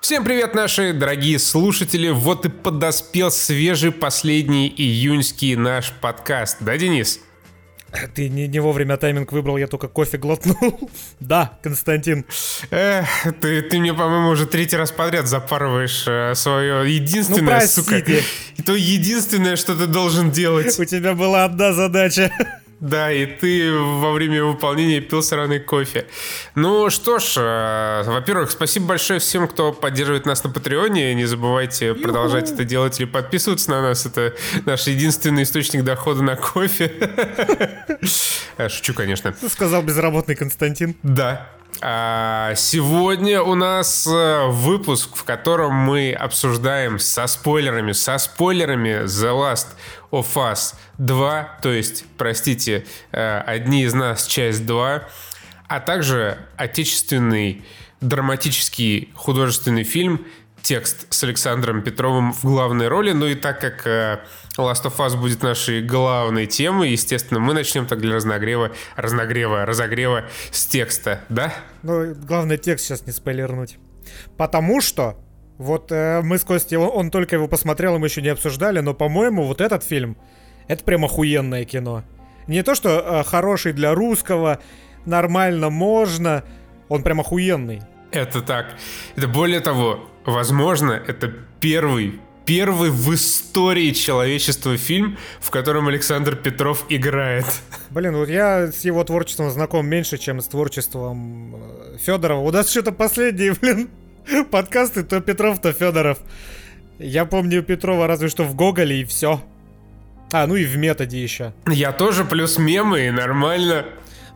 Всем привет, наши дорогие слушатели! Вот и подоспел свежий последний июньский наш подкаст, да, Денис? Ты не, не вовремя тайминг выбрал, я только кофе глотнул. да, Константин. Эх, ты, ты мне, по-моему, уже третий раз подряд запарываешь э, свое единственное, ну, сука. И то единственное, что ты должен делать. У тебя была одна задача. Да, и ты во время выполнения пил сраный кофе. Ну что ж, э, во-первых, спасибо большое всем, кто поддерживает нас на Патреоне. Не забывайте Ю-ху. продолжать это делать или подписываться на нас. Это наш единственный источник дохода на кофе. Э, шучу, конечно. Сказал безработный Константин. Да. А сегодня у нас э, выпуск, в котором мы обсуждаем со спойлерами, со спойлерами The Last of Us 2, то есть, простите, э, одни из нас, часть 2, а также отечественный драматический художественный фильм текст с Александром Петровым в главной роли. Ну и так как э, Last of Us будет нашей главной темой, естественно, мы начнем так для разогрева, разогрева, разогрева с текста, да? Ну, главный текст сейчас не спойлернуть. Потому что вот э, мы с Костей, он, он только его посмотрел, мы еще не обсуждали, но, по-моему, вот этот фильм, это прям охуенное кино. Не то, что э, хороший для русского, нормально можно, он прям охуенный. Это так. Это более того, возможно, это первый первый в истории человечества фильм, в котором Александр Петров играет. Блин, вот я с его творчеством знаком меньше, чем с творчеством э, Федорова. У нас что-то последние, блин, подкасты, то Петров, то Федоров. Я помню Петрова разве что в Гоголе и все. А, ну и в методе еще. Я тоже плюс мемы и нормально.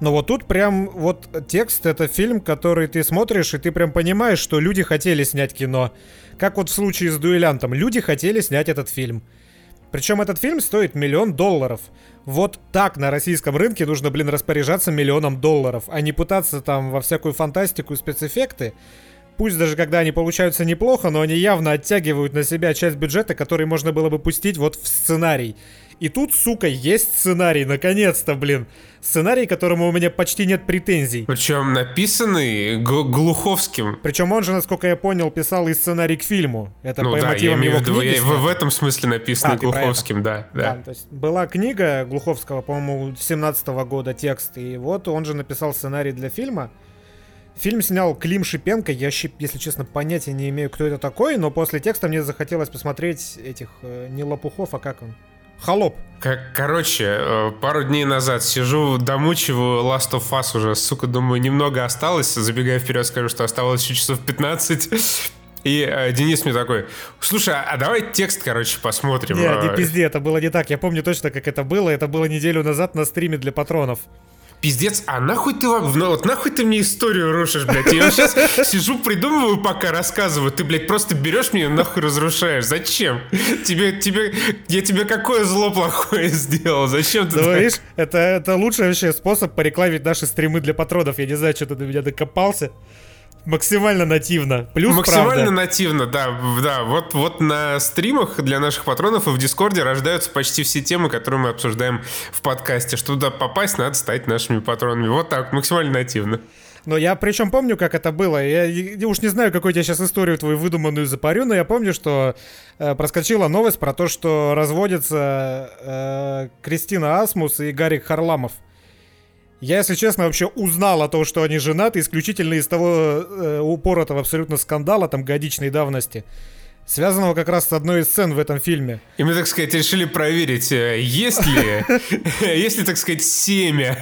Но вот тут прям вот текст это фильм, который ты смотришь, и ты прям понимаешь, что люди хотели снять кино. Как вот в случае с дуэлянтом. Люди хотели снять этот фильм. Причем этот фильм стоит миллион долларов. Вот так на российском рынке нужно, блин, распоряжаться миллионом долларов, а не пытаться там во всякую фантастику и спецэффекты. Пусть даже когда они получаются неплохо, но они явно оттягивают на себя часть бюджета, который можно было бы пустить вот в сценарий. И тут, сука, есть сценарий, наконец-то, блин. Сценарий, которому у меня почти нет претензий. Причем написанный Глуховским. Причем он же, насколько я понял, писал и сценарий к фильму. Это ну, по да, мотивам я его виду, книги. Я, в, в этом смысле написанный а, Глуховским, да, да. Да, то есть была книга Глуховского, по-моему, 17 -го года текст, и вот он же написал сценарий для фильма. Фильм снял Клим Шипенко. Я, если честно, понятия не имею, кто это такой, но после текста мне захотелось посмотреть этих э, не Лопухов, а как он? Холоп. Как, короче, э, пару дней назад сижу, домучиваю Last of Us уже, сука, думаю, немного осталось. Забегая вперед, скажу, что оставалось еще часов 15. И э, Денис мне такой, слушай, а давай текст, короче, посмотрим. Не, не пизди, это было не так. Я помню точно, как это было. Это было неделю назад на стриме для патронов пиздец, а нахуй ты, ну, вот нахуй ты мне историю рушишь, блядь? Я сейчас сижу, придумываю, пока рассказываю. Ты, блядь, просто берешь меня нахуй разрушаешь. Зачем? Тебе, тебе, я тебе какое зло плохое сделал? Зачем ты Говоришь, это, это лучший вообще способ порекламить наши стримы для патронов. Я не знаю, что ты до меня докопался. Максимально нативно. Плюс Максимально правда. нативно, да. да. Вот, вот на стримах для наших патронов и в Дискорде рождаются почти все темы, которые мы обсуждаем в подкасте. Чтобы туда попасть, надо стать нашими патронами. Вот так, максимально нативно. Но я причем помню, как это было. Я, я уж не знаю, какую я сейчас историю твою выдуманную запарю, но я помню, что э, проскочила новость про то, что разводятся э, Кристина Асмус и Гарик Харламов. Я, если честно, вообще узнал о том, что они женаты исключительно из того э, упоротого абсолютно скандала там годичной давности связанного как раз с одной из сцен в этом фильме. И мы, так сказать, решили проверить, э, есть ли, есть ли, так сказать, семя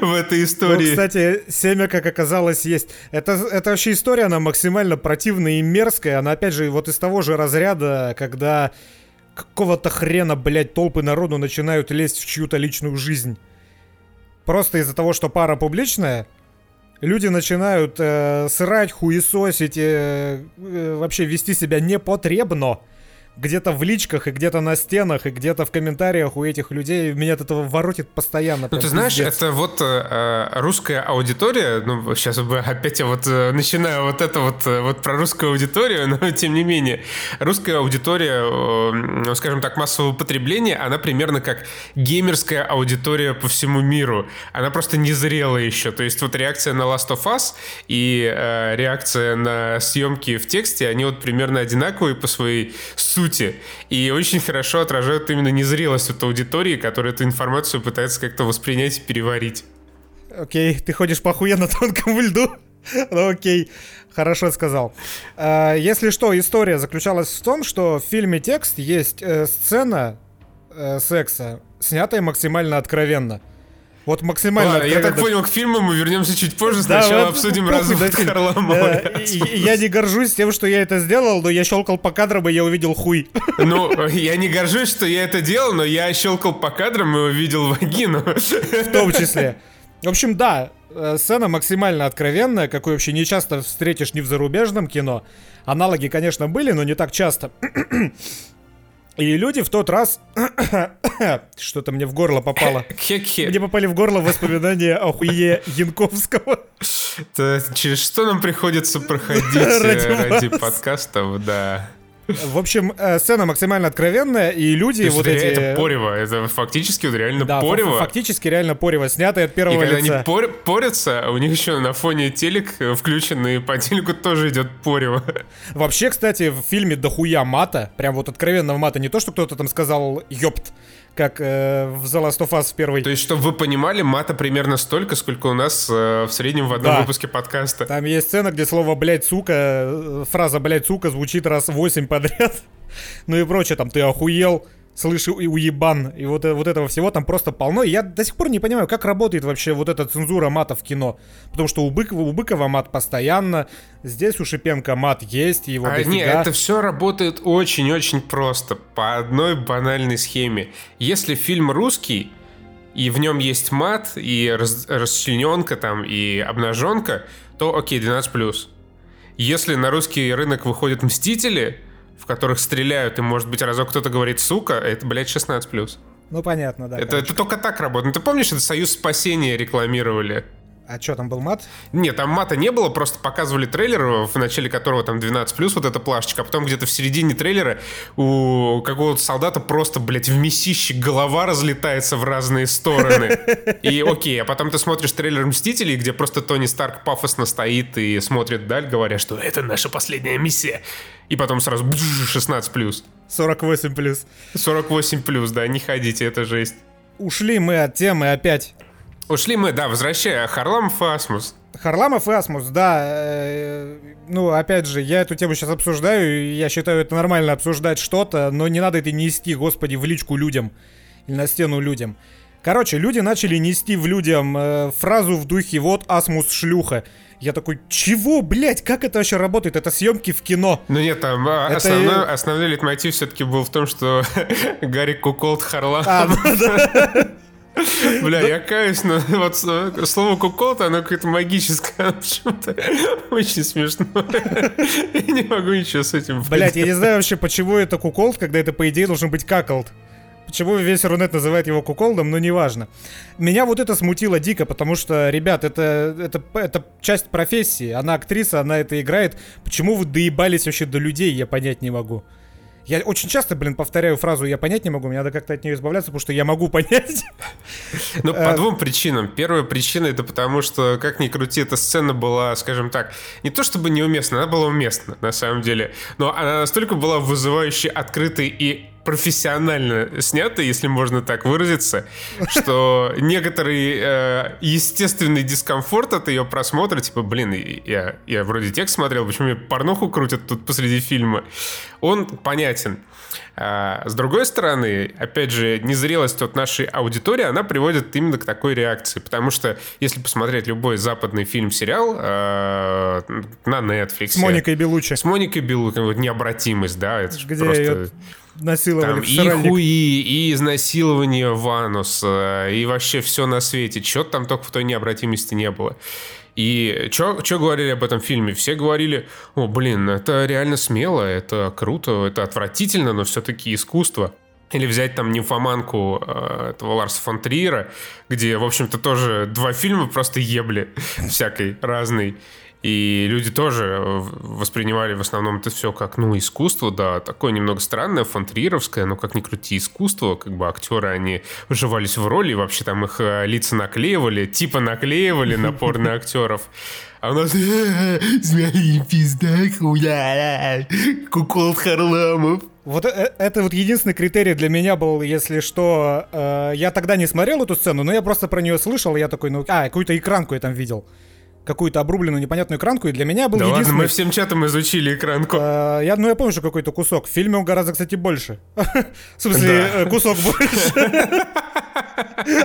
в этой истории. Ну, кстати, семя, как оказалось, есть. Это, это вообще история, она максимально противная и мерзкая. Она, опять же, вот из того же разряда, когда какого-то хрена, блядь, толпы народу начинают лезть в чью-то личную жизнь. Просто из-за того, что пара публичная, люди начинают э, срать, хуесосить, э, э, вообще вести себя непотребно. Где-то в личках, и где-то на стенах, и где-то в комментариях у этих людей. Меня от этого воротит постоянно. Ну, ты знаешь, пиздец. это вот э, русская аудитория, ну, сейчас опять я вот э, начинаю вот это вот, э, вот про русскую аудиторию, но тем не менее, русская аудитория, э, скажем так, массового потребления, она примерно как геймерская аудитория по всему миру. Она просто не зрела еще. То есть вот реакция на Last of Us и э, реакция на съемки в тексте, они вот примерно одинаковые по своей сути сути, и очень хорошо отражают именно незрелость от аудитории, которая эту информацию пытается как-то воспринять и переварить. Окей, ты ходишь по на тонком льду? Ну окей, хорошо сказал. А, если что, история заключалась в том, что в фильме «Текст» есть э, сцена э, секса, снятая максимально откровенно. Вот максимально. Ладно, я так понял, к фильму мы вернемся чуть позже. Сначала да, обсудим разум да, Харламова. Я не горжусь тем, что я это сделал, но я щелкал по кадрам, и я увидел хуй. Ну, я не горжусь, что я это делал, но я щелкал по кадрам и увидел вагину. В том числе. В общем, да, э, сцена максимально откровенная, какую вообще не часто встретишь ни в зарубежном кино. Аналоги, конечно, были, но не так часто. И люди в тот раз... Что-то мне в горло попало. Мне попали в горло воспоминания о хуе Янковского. через что нам приходится проходить ради, э, ради подкастов, да. В общем, э, сцена максимально откровенная, и люди вот эти... Это порево, это фактически вот реально да, порево. фактически реально порево, снятое от первого и когда лица. они пор порятся, у них еще на фоне телек включенный, по телеку тоже идет порево. Вообще, кстати, в фильме дохуя мата, прям вот откровенного мата, не то, что кто-то там сказал «ёпт», как э, в The Last of Us в первой. То есть, чтобы вы понимали, мата примерно столько, сколько у нас э, в среднем в одном да. выпуске подкаста. Там есть сцена, где слово «блядь, сука», э, фраза «блядь, сука» звучит раз восемь подряд. ну и прочее, там «ты охуел», слышь, уебан, и вот, э, вот этого всего там просто полно. И я до сих пор не понимаю, как работает вообще вот эта цензура мата в кино. Потому что у Быкова, у Быкова мат постоянно, здесь у Шипенко мат есть, его а, дофига. Не, это все работает очень-очень просто, по одной банальной схеме. Если фильм русский, и в нем есть мат, и раз, расчлененка там, и обнаженка, то окей, 12+. Если на русский рынок выходят «Мстители», в которых стреляют, и, может быть, разок кто-то говорит «сука», это, блядь, 16+. Ну, понятно, да. Это, это только так работает. Ну, ты помнишь, это «Союз спасения» рекламировали? А что, там был мат? Нет, там мата не было, просто показывали трейлер, в начале которого там 12 плюс вот эта плашечка, а потом где-то в середине трейлера у какого-то солдата просто, блядь, в месище голова разлетается в разные стороны. И окей, а потом ты смотришь трейлер Мстителей, где просто Тони Старк пафосно стоит и смотрит вдаль, говоря, что это наша последняя миссия. И потом сразу 16 плюс. 48 плюс. 48 плюс, да, не ходите, это жесть. Ушли мы от темы опять Ушли мы, да, возвращая Харламов и Асмус. Харламов и Асмус, да. Э, ну, опять же, я эту тему сейчас обсуждаю, и я считаю, это нормально обсуждать что-то, но не надо это нести, господи, в личку людям. Или на стену людям. Короче, люди начали нести в людям э, фразу в духе «Вот Асмус шлюха». Я такой, чего, блядь, как это вообще работает? Это съемки в кино. Ну нет, там а, это... основной, основной лейтмотив все-таки был в том, что Гарри Куколд Харлан. А, да. Бля, я каюсь, но вот слово куколта, оно какое-то магическое, почему-то очень смешно. Я не могу ничего с этим Блять, я не знаю вообще, почему это куколт, когда это, по идее, должен быть каколт. Почему весь Рунет называет его куколдом, но неважно. Меня вот это смутило дико, потому что, ребят, это, это, это часть профессии. Она актриса, она это играет. Почему вы доебались вообще до людей, я понять не могу. Я очень часто, блин, повторяю фразу «я понять не могу», мне надо как-то от нее избавляться, потому что я могу понять. Ну, по э, двум причинам. Первая причина — это потому, что, как ни крути, эта сцена была, скажем так, не то чтобы неуместна, она была уместна, на самом деле, но она настолько была вызывающе открытой и профессионально снято, если можно так выразиться, что некоторый э, естественный дискомфорт от ее просмотра, типа, блин, я, я вроде текст смотрел, почему мне порнуху крутят тут посреди фильма, он понятен. А, с другой стороны, опять же, незрелость от нашей аудитории, она приводит именно к такой реакции. Потому что, если посмотреть любой западный фильм-сериал э, на Netflix... С Моникой Белучи. С Моникой Белучи, вот необратимость, да, это Где просто... Ее насиловали Там и хуи, и изнасилование Ванус, и вообще все на свете. Чего там только в той необратимости не было. И что говорили об этом фильме? Все говорили, о, блин, это реально смело, это круто, это отвратительно, но все-таки искусство. Или взять там «Нимфоманку» э, этого Ларса фон Триера, где, в общем-то, тоже два фильма просто ебли всякой разной. И люди тоже э, воспринимали в основном это все как, ну, искусство, да, такое немного странное, фонтриеровское, но как ни крути искусство, как бы актеры, они вживались в роли, вообще там их э, лица наклеивали, типа наклеивали на актеров. А у нас змеи пизда, хуя, кукол Харламов. Вот э, это вот единственный критерий для меня был, если что, э, я тогда не смотрел эту сцену, но я просто про нее слышал, и я такой, ну, а, какую-то экранку я там видел какую-то обрубленную непонятную экранку, и для меня был да единственный... ладно, мы всем чатом изучили экранку. А, я, ну, я помню, что какой-то кусок. В фильме он гораздо, кстати, больше. В смысле. Э, кусок больше.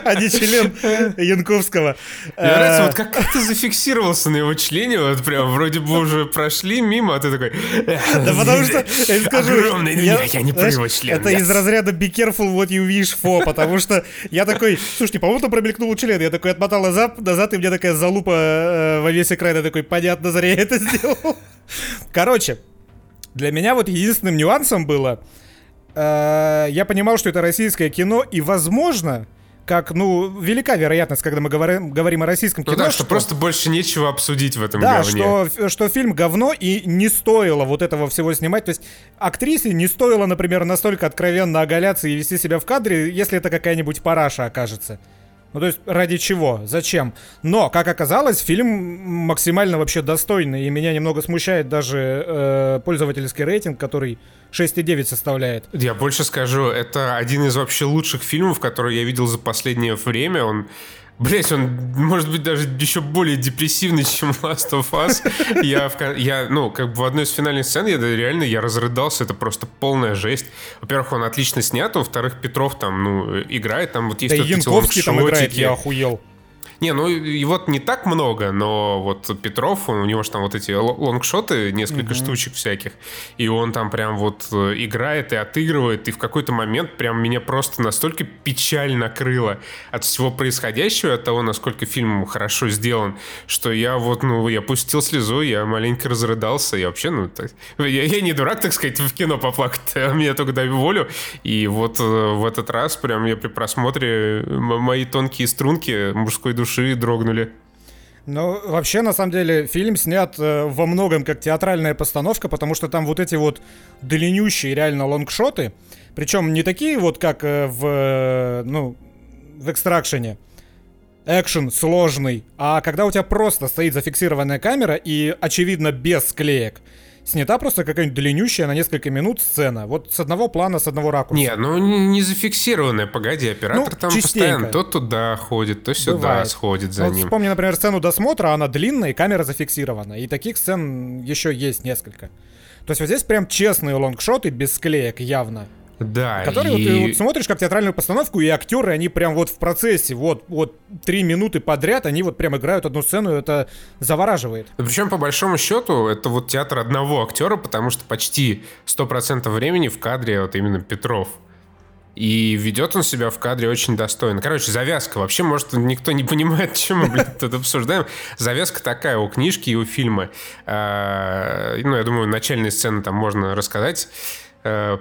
а не член Янковского. Мне нравится, вот как ты зафиксировался на его члене, вот прям вроде бы уже прошли мимо, а ты такой... Да потому что, я скажу... Огромный, я, я не про его член. Это из разряда be careful what you wish for, потому что я такой, слушайте, по-моему, там промелькнул член, я такой отмотал назад, назад, и мне такая залупа э, во весь экран, я такой, понятно, зря я это сделал. Короче, для меня вот единственным нюансом было, э, я понимал, что это российское кино, и, возможно, как, ну, велика вероятность, когда мы говорим, говорим о российском ну кино. Да, что, что просто больше нечего обсудить в этом да, говне. Что, что фильм говно и не стоило вот этого всего снимать. То есть актрисе не стоило, например, настолько откровенно оголяться и вести себя в кадре, если это какая-нибудь параша окажется. Ну, то есть, ради чего? Зачем? Но, как оказалось, фильм максимально вообще достойный, и меня немного смущает даже э, пользовательский рейтинг, который 6,9 составляет. Я больше скажу, это один из вообще лучших фильмов, которые я видел за последнее время. Он Блять, он может быть даже еще более депрессивный, чем Last of Us. Я, в, я, ну, как бы в одной из финальных сцен, я реально, я разрыдался, это просто полная жесть. Во-первых, он отлично снят, во-вторых, Петров там, ну, играет, там вот есть да вот Янковский там играет, я охуел. Не, ну его не так много, но вот Петров, у него же там вот эти лонгшоты, несколько mm-hmm. штучек всяких, и он там прям вот э, играет и отыгрывает, и в какой-то момент прям меня просто настолько печаль накрыла от всего происходящего, от того, насколько фильм хорошо сделан, что я вот, ну, я пустил слезу, я маленько разрыдался, я вообще, ну, так, я, я не дурак, так сказать, в кино поплакать, а меня только дай волю, и вот э, в этот раз прям я при просмотре мои тонкие струнки мужской души души дрогнули. Ну, вообще, на самом деле, фильм снят э, во многом как театральная постановка, потому что там вот эти вот длиннющие реально лонгшоты, причем не такие вот, как э, в, э, ну, в экстракшене, экшен сложный, а когда у тебя просто стоит зафиксированная камера и, очевидно, без склеек снята просто какая-нибудь длиннющая на несколько минут сцена. Вот с одного плана, с одного ракурса. Не, ну не зафиксированная, погоди, оператор ну, там частенько. постоянно то туда ходит, то сюда Бывает. сходит за вот ним. Вспомни, например, сцену досмотра, она длинная, и камера зафиксирована. И таких сцен еще есть несколько. То есть вот здесь прям честные лонгшоты без склеек явно. Да. Который и... вот, ты вот смотришь как театральную постановку, и актеры, они прям вот в процессе, вот, вот три минуты подряд, они вот прям играют одну сцену, это завораживает. Причем, по большому счету, это вот театр одного актера, потому что почти 100% времени в кадре вот именно Петров. И ведет он себя в кадре очень достойно. Короче, завязка. Вообще, может, никто не понимает, чем мы, блин, тут обсуждаем. Завязка такая у книжки и у фильма. А, ну, я думаю, начальные сцены там можно рассказать. Э,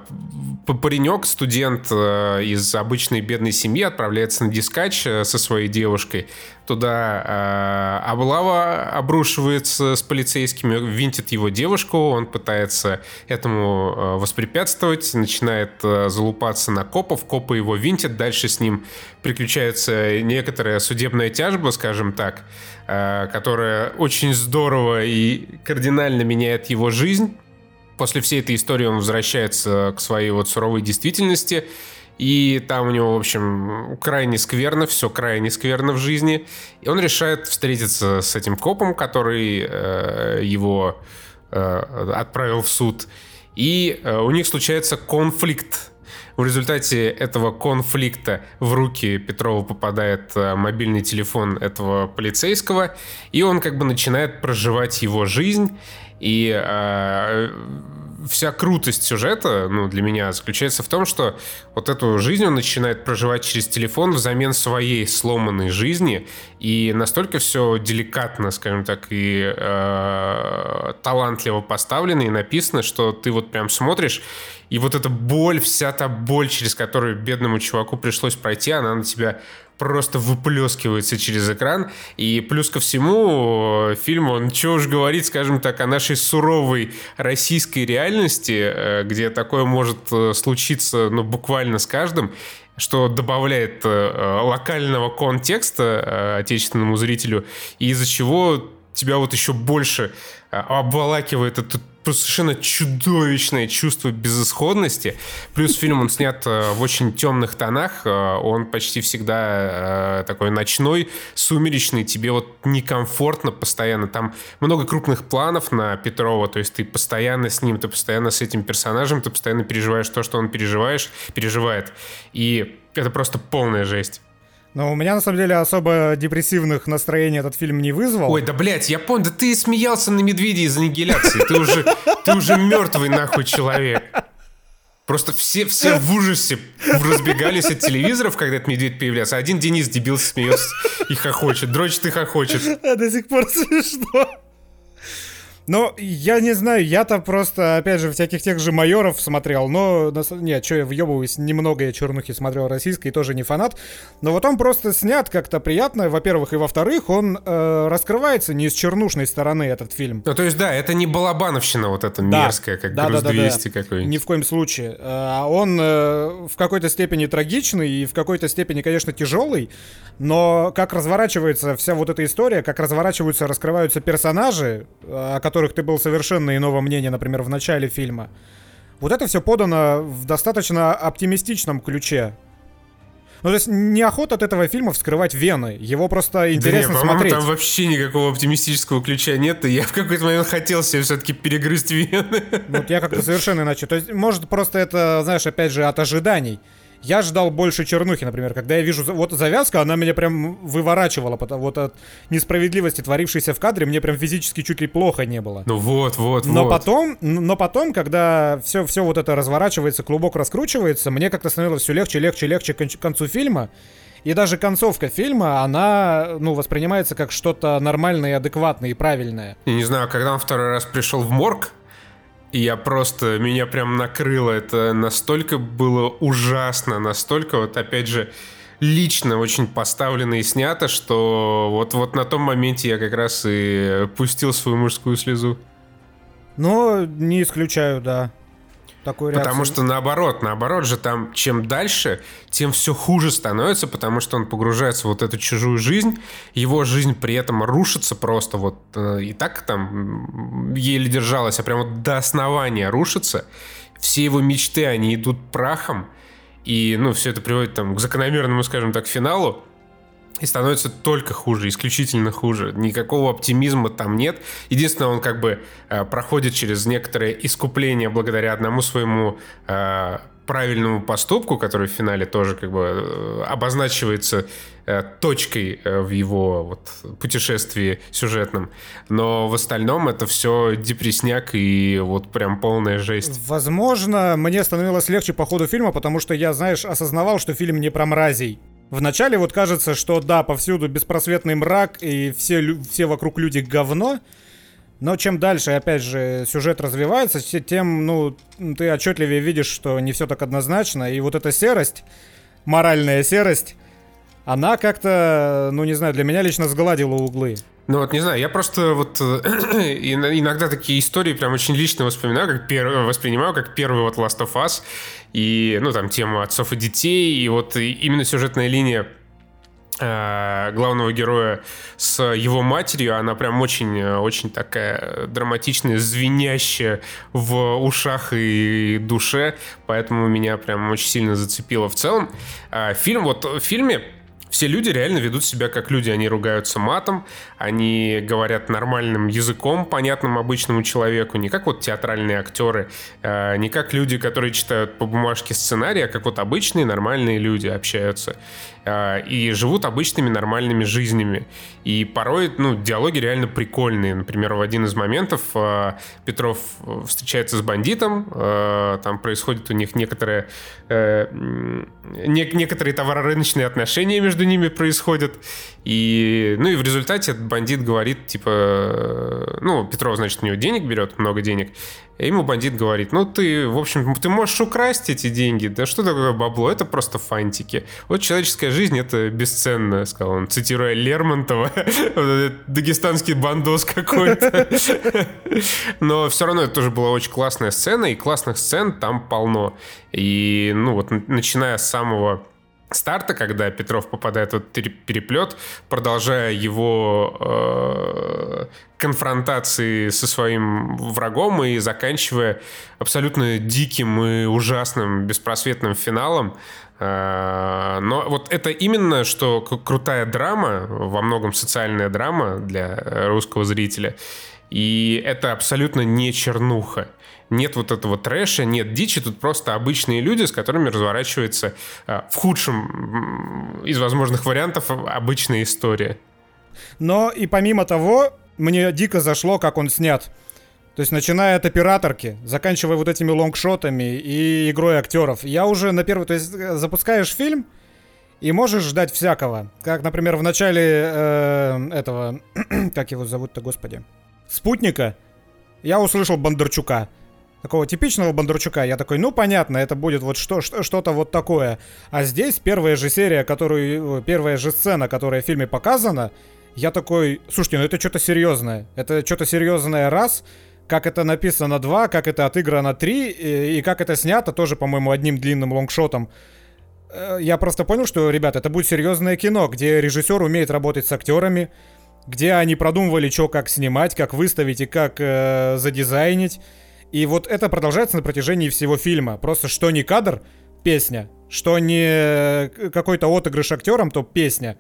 паренек, студент э, из обычной бедной семьи, отправляется на дискач э, со своей девушкой. Туда облава обрушивается с полицейскими, винтит его девушку, он пытается этому воспрепятствовать, начинает залупаться на копов, копы его винтят, дальше с ним приключается некоторая судебная тяжба, скажем так, которая очень здорово и кардинально меняет его жизнь После всей этой истории он возвращается к своей вот суровой действительности, и там у него, в общем, крайне скверно, все крайне скверно в жизни. И он решает встретиться с этим копом, который э, его э, отправил в суд. И э, у них случается конфликт. В результате этого конфликта в руки Петрова попадает э, мобильный телефон этого полицейского, и он как бы начинает проживать его жизнь. И э, вся крутость сюжета, ну, для меня заключается в том, что вот эту жизнь он начинает проживать через телефон взамен своей сломанной жизни, и настолько все деликатно, скажем так, и э, талантливо поставлено и написано, что ты вот прям смотришь, и вот эта боль, вся та боль, через которую бедному чуваку пришлось пройти, она на тебя просто выплескивается через экран. И плюс ко всему, фильм, он, что уж говорить, скажем так, о нашей суровой российской реальности, э, где такое может э, случиться, ну, буквально с каждым, что добавляет э, локального контекста отечественному зрителю, и из-за чего тебя вот еще больше обволакивает этот совершенно чудовищное чувство безысходности. Плюс фильм он снят э, в очень темных тонах. Э, он почти всегда э, такой ночной, сумеречный. Тебе вот некомфортно постоянно. Там много крупных планов на Петрова. То есть ты постоянно с ним, ты постоянно с этим персонажем, ты постоянно переживаешь то, что он переживаешь, переживает. И это просто полная жесть. Но у меня, на самом деле, особо депрессивных настроений этот фильм не вызвал. Ой, да, блядь, я понял, да ты смеялся на медведя из аннигиляции. Ты уже, ты уже мертвый нахуй человек. Просто все, все в ужасе разбегались от телевизоров, когда этот медведь появлялся. Один Денис дебил смеется и хохочет. Дрочит и хохочет. А до сих пор смешно. Ну, я не знаю, я-то просто, опять же, всяких тех же майоров смотрел, но... Нет, что я въебываюсь, немного я чернухи смотрел российской, тоже не фанат. Но вот он просто снят как-то приятно, во-первых, и во-вторых, он э, раскрывается не с чернушной стороны, этот фильм. Ну, то есть, да, это не балабановщина вот эта да. мерзкая, как да, груз да, да, 200 да. какой-нибудь. Ни в коем случае. А он э, в какой-то степени трагичный и в какой-то степени, конечно, тяжелый, но как разворачивается вся вот эта история, как разворачиваются, раскрываются персонажи, о которых которых ты был совершенно иного мнения, например, в начале фильма. Вот это все подано в достаточно оптимистичном ключе. Ну, то есть неохота от этого фильма вскрывать вены. Его просто интересно да не, смотреть. там вообще никакого оптимистического ключа нет, и я в какой-то момент хотел себе все-таки перегрызть вены. Вот я как-то совершенно иначе. То есть, может, просто это, знаешь, опять же, от ожиданий. Я ждал больше чернухи, например. Когда я вижу вот завязка, она меня прям выворачивала. Потому, вот от несправедливости, творившейся в кадре, мне прям физически чуть ли плохо не было. Ну вот, вот, но вот. Потом, но потом, когда все, все вот это разворачивается, клубок раскручивается, мне как-то становилось все легче, легче, легче к концу фильма. И даже концовка фильма, она, ну, воспринимается как что-то нормальное, адекватное и правильное. Я не знаю, когда он второй раз пришел в морг, и я просто, меня прям накрыло. Это настолько было ужасно, настолько вот опять же лично очень поставлено и снято, что вот, вот на том моменте я как раз и пустил свою мужскую слезу. Ну, не исключаю, да такой реакции. Потому что наоборот, наоборот же там, чем дальше, тем все хуже становится, потому что он погружается в вот эту чужую жизнь, его жизнь при этом рушится просто вот э, и так там еле держалась, а прям вот до основания рушится. Все его мечты, они идут прахом, и, ну, все это приводит там к закономерному, скажем так, финалу и становится только хуже, исключительно хуже. Никакого оптимизма там нет. Единственное, он как бы э, проходит через некоторое искупление благодаря одному своему э, правильному поступку, который в финале тоже как бы э, обозначивается э, точкой э, в его вот, путешествии сюжетном. Но в остальном это все депресняк и вот прям полная жесть. Возможно, мне становилось легче по ходу фильма, потому что я, знаешь, осознавал, что фильм не про мразей. Вначале вот кажется, что да, повсюду беспросветный мрак и все, все вокруг люди говно. Но чем дальше, опять же, сюжет развивается, тем, ну, ты отчетливее видишь, что не все так однозначно. И вот эта серость, моральная серость, она как-то, ну, не знаю, для меня лично сгладила углы. Ну вот не знаю, я просто вот э, иногда такие истории прям очень лично воспоминаю, как первый, воспринимаю как первый вот Last of Us и ну там тема отцов и детей и вот именно сюжетная линия э, главного героя с его матерью, она прям очень, очень такая драматичная, звенящая в ушах и душе, поэтому меня прям очень сильно зацепило в целом. Э, фильм, вот в фильме все люди реально ведут себя как люди. Они ругаются матом, они говорят нормальным языком, понятным обычному человеку, не как вот театральные актеры, э, не как люди, которые читают по бумажке сценарий, а как вот обычные нормальные люди общаются. Э, и живут обычными нормальными жизнями. И порой, ну, диалоги реально прикольные. Например, в один из моментов э, Петров встречается с бандитом, там происходит у них некоторые, некоторые товарорыночные отношения между ними происходят. И, ну и в результате этот бандит говорит, типа, ну, Петров, значит, у него денег берет, много денег, и ему бандит говорит, ну ты, в общем, ты можешь украсть эти деньги, да что такое бабло, это просто фантики. Вот человеческая жизнь, это бесценно, сказал он, цитируя Лермонтова, дагестанский бандос какой-то. Но все равно это тоже была очень классная сцена, и классных сцен там полно. И, ну вот, начиная с самого старта, когда Петров попадает в этот переплет, продолжая его э, конфронтации со своим врагом и заканчивая абсолютно диким и ужасным беспросветным финалом. Э, но вот это именно, что крутая драма, во многом социальная драма для русского зрителя, и это абсолютно не чернуха нет вот этого трэша, нет дичи, тут просто обычные люди, с которыми разворачивается э, в худшем из возможных вариантов обычная история. Но и помимо того, мне дико зашло, как он снят. То есть, начиная от операторки, заканчивая вот этими лонгшотами и игрой актеров. Я уже на первый... То есть, э, запускаешь фильм, и можешь ждать всякого. Как, например, в начале э, этого... как его зовут-то, господи? Спутника. Я услышал Бондарчука такого типичного Бондарчука. Я такой, ну понятно, это будет вот что, что-то вот такое. А здесь первая же серия, которую, первая же сцена, которая в фильме показана, я такой, слушайте, ну это что-то серьезное. Это что-то серьезное раз, как это написано два, как это отыграно три, и, и как это снято тоже, по-моему, одним длинным лонгшотом. Э, я просто понял, что, ребят, это будет серьезное кино, где режиссер умеет работать с актерами, где они продумывали, что как снимать, как выставить и как э, задизайнить. И вот это продолжается на протяжении всего фильма. Просто что не кадр, песня. Что не э, какой-то отыгрыш актером, то песня.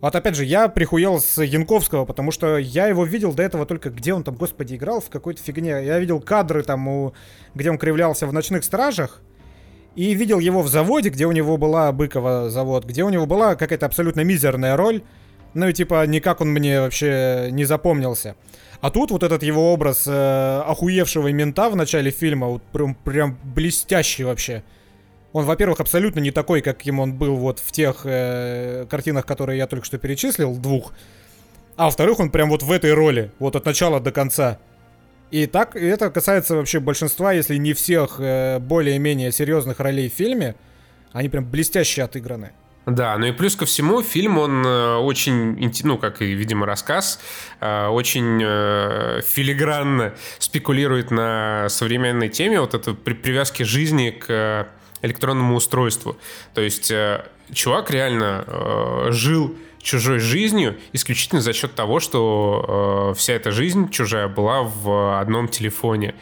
Вот опять же, я прихуел с Янковского, потому что я его видел до этого только, где он там, господи, играл в какой-то фигне. Я видел кадры там, у, где он кривлялся в «Ночных стражах», и видел его в заводе, где у него была Быкова завод, где у него была какая-то абсолютно мизерная роль. Ну и типа никак он мне вообще не запомнился. А тут вот этот его образ э, охуевшего мента в начале фильма, вот прям, прям блестящий вообще. Он, во-первых, абсолютно не такой, каким он был вот в тех э, картинах, которые я только что перечислил, двух. А во-вторых, он прям вот в этой роли, вот от начала до конца. И так, это касается вообще большинства, если не всех э, более-менее серьезных ролей в фильме. Они прям блестяще отыграны. Да, ну и плюс ко всему, фильм, он э, очень, ну, как и, видимо, рассказ, э, очень э, филигранно спекулирует на современной теме вот этой привязки жизни к электронному устройству. То есть чувак реально жил чужой жизнью исключительно за счет того, что вся эта жизнь чужая была в одном телефоне.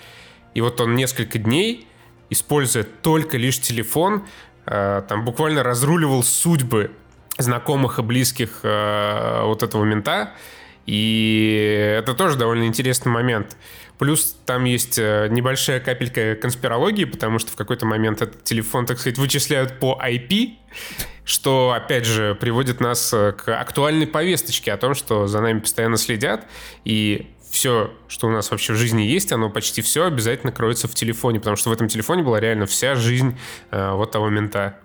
И вот он несколько дней, используя только лишь телефон, там буквально разруливал судьбы знакомых и близких э, вот этого мента. И это тоже довольно интересный момент. Плюс там есть э, небольшая капелька конспирологии, потому что в какой-то момент этот телефон, так сказать, вычисляют по IP, что, опять же, приводит нас к актуальной повесточке о том, что за нами постоянно следят, и все, что у нас вообще в жизни есть, оно почти все обязательно кроется в телефоне, потому что в этом телефоне была реально вся жизнь э, вот того мента.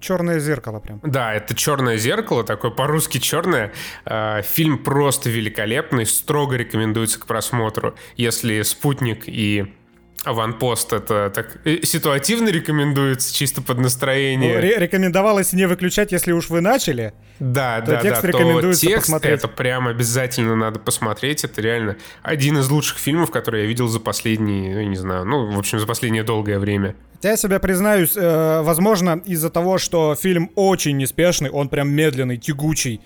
Черное зеркало прям. Да, это черное зеркало, такое по-русски черное. Э, фильм просто великолепный, строго рекомендуется к просмотру. Если спутник и Аванпост это так э, ситуативно рекомендуется, чисто под настроение. Ну, ре- рекомендовалось не выключать, если уж вы начали. Да, то да, текст да. Рекомендуется то текст посмотреть. это прям обязательно надо посмотреть. Это реально один из лучших фильмов, которые я видел за последние, ну, не знаю, ну, в общем, за последнее долгое время. Я себя признаюсь, э, возможно, из-за того, что фильм очень неспешный, он прям медленный, тягучий.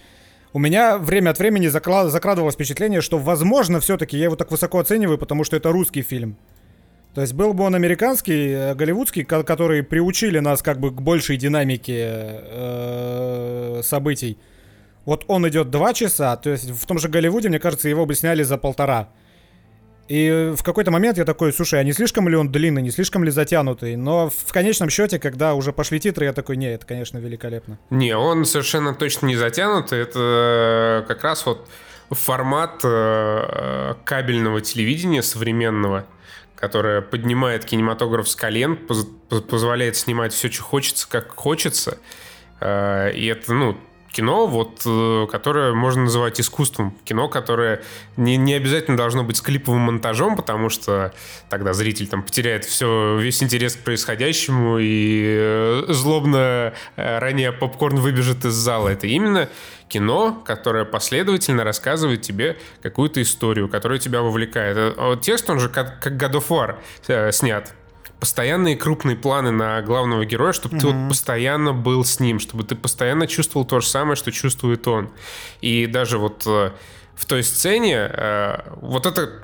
У меня время от времени закрадывалось впечатление, что, возможно, все-таки я его так высоко оцениваю, потому что это русский фильм. То есть был бы он американский, э, голливудский, который приучили нас как бы к большей динамике э, событий. Вот он идет два часа, то есть в том же Голливуде, мне кажется, его бы сняли за полтора. И в какой-то момент я такой, слушай, а не слишком ли он длинный, не слишком ли затянутый? Но в конечном счете, когда уже пошли титры, я такой, не, это, конечно, великолепно. Не, он совершенно точно не затянутый. Это как раз вот формат э, кабельного телевидения современного, которое поднимает кинематограф с колен, позволяет снимать все, что хочется, как хочется. Э, и это, ну, кино, вот, э, которое можно называть искусством. Кино, которое не, не обязательно должно быть с клиповым монтажом, потому что тогда зритель там потеряет все, весь интерес к происходящему и э, злобно э, ранее попкорн выбежит из зала. Это именно кино, которое последовательно рассказывает тебе какую-то историю, которая тебя вовлекает. Текст, он же как, как God of War снят постоянные крупные планы на главного героя, чтобы mm-hmm. ты вот постоянно был с ним, чтобы ты постоянно чувствовал то же самое, что чувствует он. И даже вот э, в той сцене э, вот это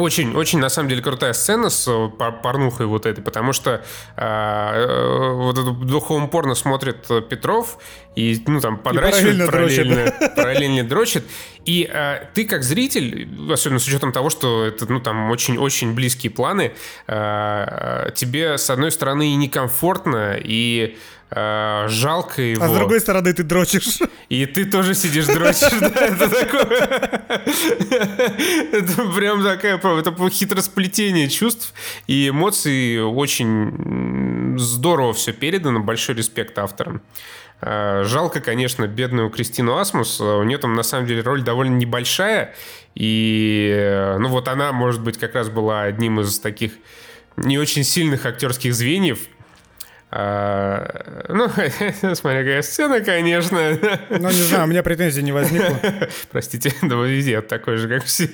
очень, очень, на самом деле, крутая сцена с э, порнухой вот этой, потому что э, вот эту духовом порно смотрит Петров, и, ну, там, подращивает, параллельно, параллельно, параллельно дрочит. И э, ты, как зритель, особенно с учетом того, что это, ну, там, очень-очень близкие планы, э, тебе, с одной стороны, и некомфортно, и э, жалко его. А с другой стороны ты дрочишь. И ты тоже сидишь дрочишь, да, это такое... Это прям такая, это хитросплетение чувств и эмоций. Очень здорово все передано, большой респект авторам. Э, жалко, конечно, бедную Кристину Асмус. У нее там, на самом деле, роль довольно небольшая. И, э, ну, вот она, может быть, как раз была одним из таких не очень сильных актерских звеньев а, ну, смотря какая сцена, конечно. Ну, не знаю, у меня претензий не возникло. Простите, да я такой же, как все.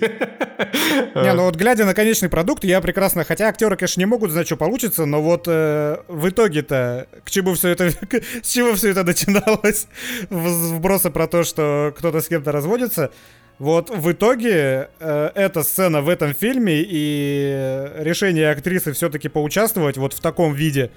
Не, ну вот глядя на конечный продукт, я прекрасно, хотя актеры, конечно, не могут знать, что получится, но вот э, в итоге-то к чему все это, с чего все это начиналось, вбросы про то, что кто-то с кем-то разводится, вот в итоге э, эта сцена в этом фильме и решение актрисы все-таки поучаствовать вот в таком виде,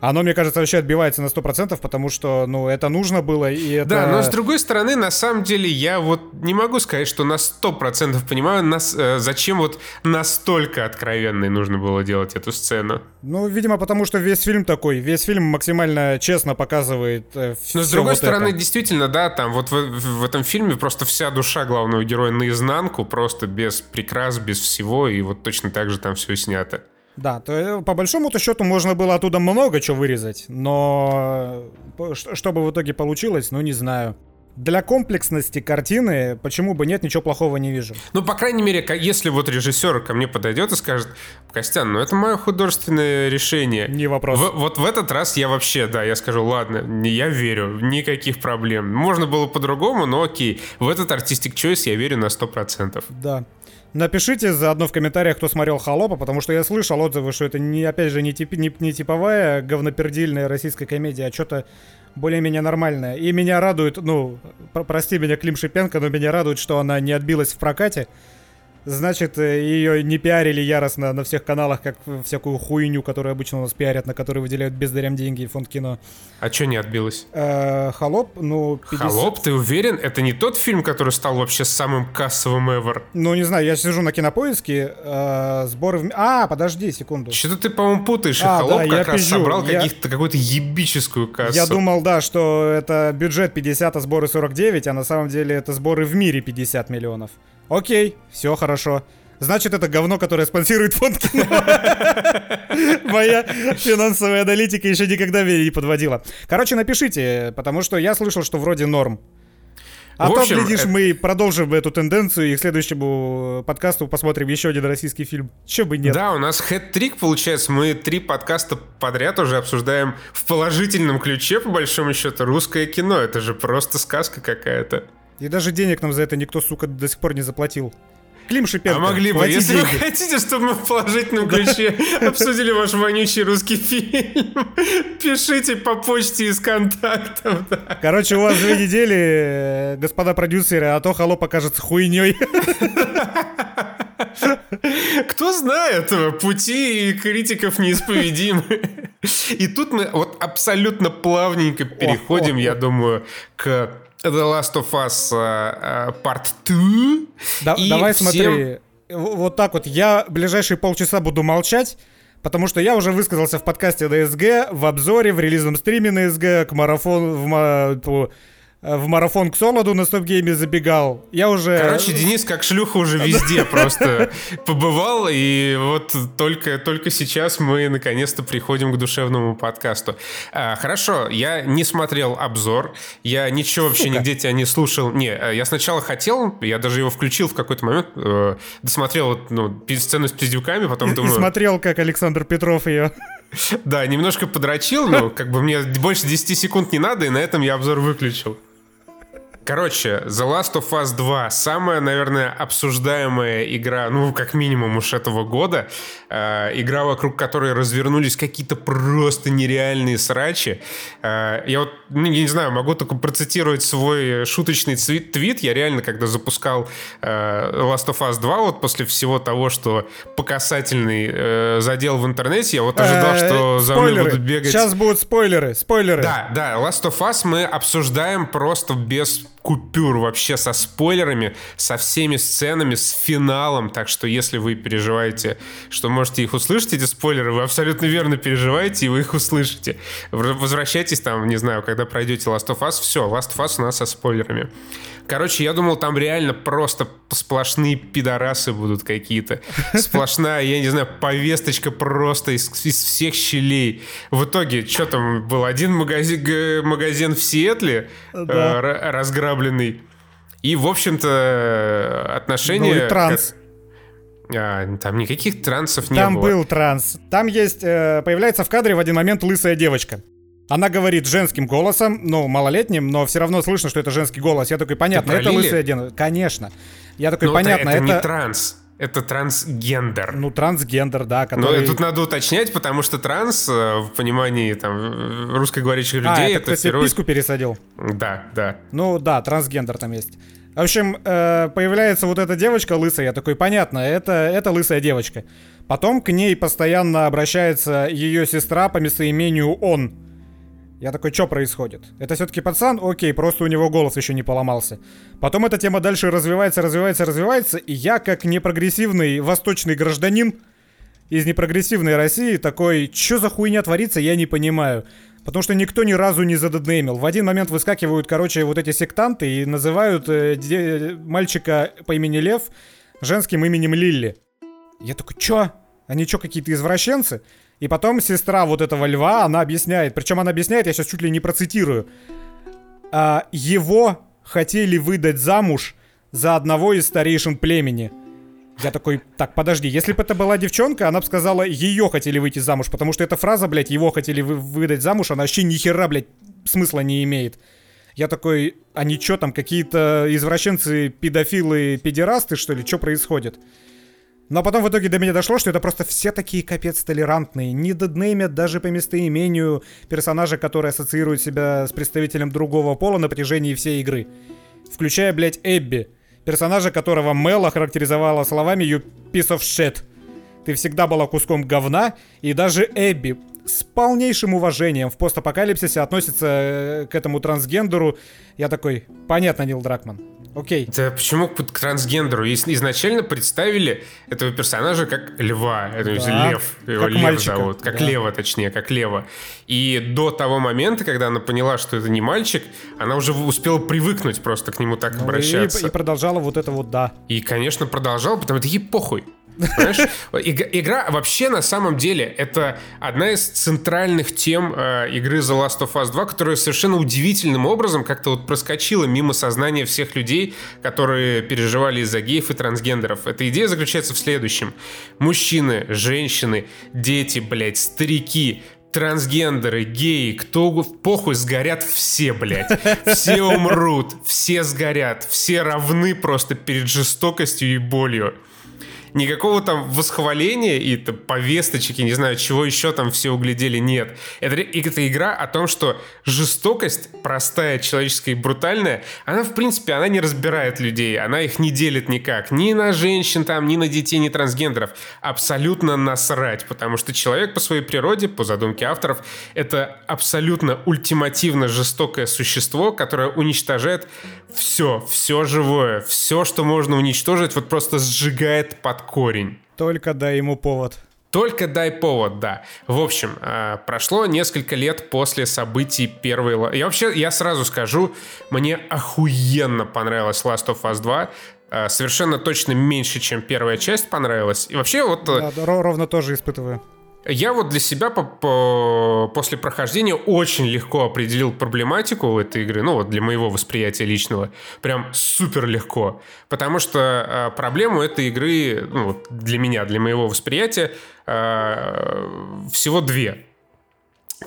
оно, мне кажется, вообще отбивается на 100%, потому что, ну, это нужно было, и это... Да, но с другой стороны, на самом деле, я вот не могу сказать, что на 100% понимаю, нас, э, зачем вот настолько откровенной нужно было делать эту сцену. Ну, видимо, потому что весь фильм такой, весь фильм максимально честно показывает э, Но с другой вот стороны, это. действительно, да, там вот в, в, этом фильме просто вся душа главного героя наизнанку, просто без прикрас, без всего, и вот точно так же там все снято. Да, то, э, по большому-то счету можно было оттуда много чего вырезать, но э, что бы в итоге получилось, ну не знаю. Для комплексности картины, почему бы нет, ничего плохого не вижу. Ну, по крайней мере, если вот режиссер ко мне подойдет и скажет, Костян, ну это мое художественное решение. Не вопрос. В, вот в этот раз я вообще, да, я скажу, ладно, я верю, никаких проблем. Можно было по-другому, но окей. В этот артистик choice я верю на 100%. Да. Напишите заодно в комментариях, кто смотрел «Холопа», потому что я слышал отзывы, что это, не, опять же, не, тип, не, не типовая говнопердильная российская комедия, а что-то более-менее нормальное. И меня радует, ну, прости меня, Клим Шипенко, но меня радует, что она не отбилась в прокате. Значит, э, ее не пиарили яростно на всех каналах, как всякую хуйню, которую обычно у нас пиарят, на которую выделяют бездарям деньги и фонд кино. А что не отбилось? Э, Холоп, ну... 50... Холоп, ты уверен? Это не тот фильм, который стал вообще самым кассовым ever? Ну, не знаю, я сижу на кинопоиске, э, сборы... В... А, подожди, секунду. Что-то ты, по-моему, путаешь, а, Холоп да, как раз пизжу. собрал я... каких-то, какую-то ебическую кассу. Я думал, да, что это бюджет 50, а сборы 49, а на самом деле это сборы в мире 50 миллионов. Окей, все хорошо. Значит, это говно, которое спонсирует фонд кино. Моя финансовая аналитика еще никогда меня не подводила. Короче, напишите, потому что я слышал, что вроде норм. А в общем, то, глядишь, это... мы продолжим эту тенденцию и к следующему подкасту посмотрим еще один российский фильм. Че бы нет. Да, у нас хэт-трик получается. Мы три подкаста подряд уже обсуждаем в положительном ключе, по большому счету, русское кино. Это же просто сказка какая-то. И даже денег нам за это никто, сука, до сих пор не заплатил. Клим Шипенко, А могли бы, если деньги. вы хотите, чтобы мы в положительном ключе обсудили ваш вонючий русский фильм, пишите по почте из контактов. Короче, у вас две недели, господа продюсеры, а то холоп покажется хуйней. Кто знает, пути критиков неисповедимы. И тут мы вот абсолютно плавненько переходим, я думаю, к The Last of Us uh, Part 2. Да, давай всем... смотри, вот так вот, я ближайшие полчаса буду молчать, Потому что я уже высказался в подкасте ДСГ, в обзоре, в релизном стриме на СГ, к марафону, в, в марафон к Солоду на стоп-гейме забегал. Я уже... Короче, Денис как шлюха уже везде просто побывал, и вот только, только сейчас мы наконец-то приходим к душевному подкасту. А, хорошо, я не смотрел обзор, я ничего вообще Сука. нигде тебя не слушал. Не, э, я сначала хотел, я даже его включил в какой-то момент, э, досмотрел ну, сцену с пиздюками, потом думаю... И смотрел, как Александр Петров ее... Да, немножко подрочил, но как бы мне больше 10 секунд не надо, и на этом я обзор выключил. Короче, The Last of Us 2 самая, наверное, обсуждаемая игра, ну, как минимум уж этого года. Э, игра, вокруг которой развернулись какие-то просто нереальные срачи. Э, я вот, ну, я не знаю, могу только процитировать свой шуточный твит. твит. Я реально, когда запускал э, Last of Us 2, вот после всего того, что по касательный э, задел в интернете, я вот ожидал, что за мной будут бегать... Сейчас будут спойлеры, спойлеры. Да, да, Last of Us мы обсуждаем просто без купюр вообще со спойлерами, со всеми сценами, с финалом. Так что если вы переживаете, что можете их услышать, эти спойлеры, вы абсолютно верно переживаете, и вы их услышите. Возвращайтесь там, не знаю, когда пройдете Last of Us, все, Last of Us у нас со спойлерами. Короче, я думал, там реально просто сплошные пидорасы будут какие-то. Сплошная, я не знаю, повесточка просто из, из всех щелей. В итоге, что там был? Один магазин, магазин в Сиэтле да. э, разграбленный. И, в общем-то, отношения... Ну транс. А, там никаких трансов там не было. Там был транс. Там есть... Э, появляется в кадре в один момент лысая девочка. Она говорит женским голосом, ну, малолетним, но все равно слышно, что это женский голос. Я такой, понятно, это лысая девочка. Конечно. Я такой, но понятно, это... это не транс. Это трансгендер. Ну, трансгендер, да. Который... Но тут надо уточнять, потому что транс э, в понимании там русскоговорящих а, людей... А, это, кстати, писку пересадил. Да, да. Ну, да, трансгендер там есть. В общем, э, появляется вот эта девочка лысая, я такой, понятно, это, это лысая девочка. Потом к ней постоянно обращается ее сестра по местоимению «он». Я такой, что происходит? Это все-таки пацан? Окей, просто у него голос еще не поломался. Потом эта тема дальше развивается, развивается, развивается, и я, как непрогрессивный восточный гражданин из непрогрессивной России, такой, что за хуйня творится, я не понимаю. Потому что никто ни разу не задеднеймил. В один момент выскакивают, короче, вот эти сектанты и называют э, де- мальчика по имени Лев женским именем Лилли. Я такой, чё? Они чё, какие-то извращенцы? И потом сестра вот этого льва, она объясняет, причем она объясняет, я сейчас чуть ли не процитирую, а, его хотели выдать замуж за одного из старейшин племени. Я такой, так, подожди, если бы это была девчонка, она бы сказала, ее хотели выйти замуж, потому что эта фраза, блядь, его хотели вы выдать замуж, она вообще ни хера, блядь, смысла не имеет. Я такой, они что там, какие-то извращенцы, педофилы, педерасты, что ли, что происходит? Но потом в итоге до меня дошло, что это просто все такие капец толерантные. Не деднеймят даже по местоимению персонажа, который ассоциирует себя с представителем другого пола на протяжении всей игры. Включая, блядь, Эбби. Персонажа, которого Мел охарактеризовала словами «You piece of shit». Ты всегда была куском говна, и даже Эбби с полнейшим уважением в постапокалипсисе относится э, к этому трансгендеру. Я такой, понятно, Нил Дракман. Окей. Да почему к трансгендеру? Изначально представили этого персонажа как льва. Это да. лев. Его как лев мальчика. зовут. Как да. лева, точнее, как лева. И до того момента, когда она поняла, что это не мальчик, она уже успела привыкнуть просто к нему так ну, обращаться. И, и продолжала вот это вот да. И, конечно, продолжала, потому что ей похуй. Понимаешь? Игра вообще на самом деле это одна из центральных тем э, игры The Last of Us 2, которая совершенно удивительным образом как-то вот проскочила мимо сознания всех людей, которые переживали из-за геев и трансгендеров. Эта идея заключается в следующем. Мужчины, женщины, дети, блядь, старики, трансгендеры, геи, кто похуй, сгорят все, блядь. Все умрут, все сгорят, все равны просто перед жестокостью и болью. Никакого там восхваления и там, повесточки, не знаю, чего еще там все углядели, нет. Это, это игра о том, что жестокость, простая, человеческая и брутальная, она, в принципе, она не разбирает людей, она их не делит никак. Ни на женщин там, ни на детей, ни трансгендеров. Абсолютно насрать, потому что человек по своей природе, по задумке авторов, это абсолютно ультимативно жестокое существо, которое уничтожает все, все живое, все, что можно уничтожить, вот просто сжигает под корень. Только дай ему повод. Только дай повод, да. В общем, э, прошло несколько лет после событий первой... Я вообще, я сразу скажу, мне охуенно понравилась Last of Us 2. Э, совершенно точно меньше, чем первая часть понравилась. И вообще вот... Э, да, ровно тоже испытываю. Я вот для себя по по после прохождения очень легко определил проблематику этой игры, ну вот для моего восприятия личного, прям супер легко, потому что э, проблему этой игры, ну для меня, для моего восприятия, э, всего две.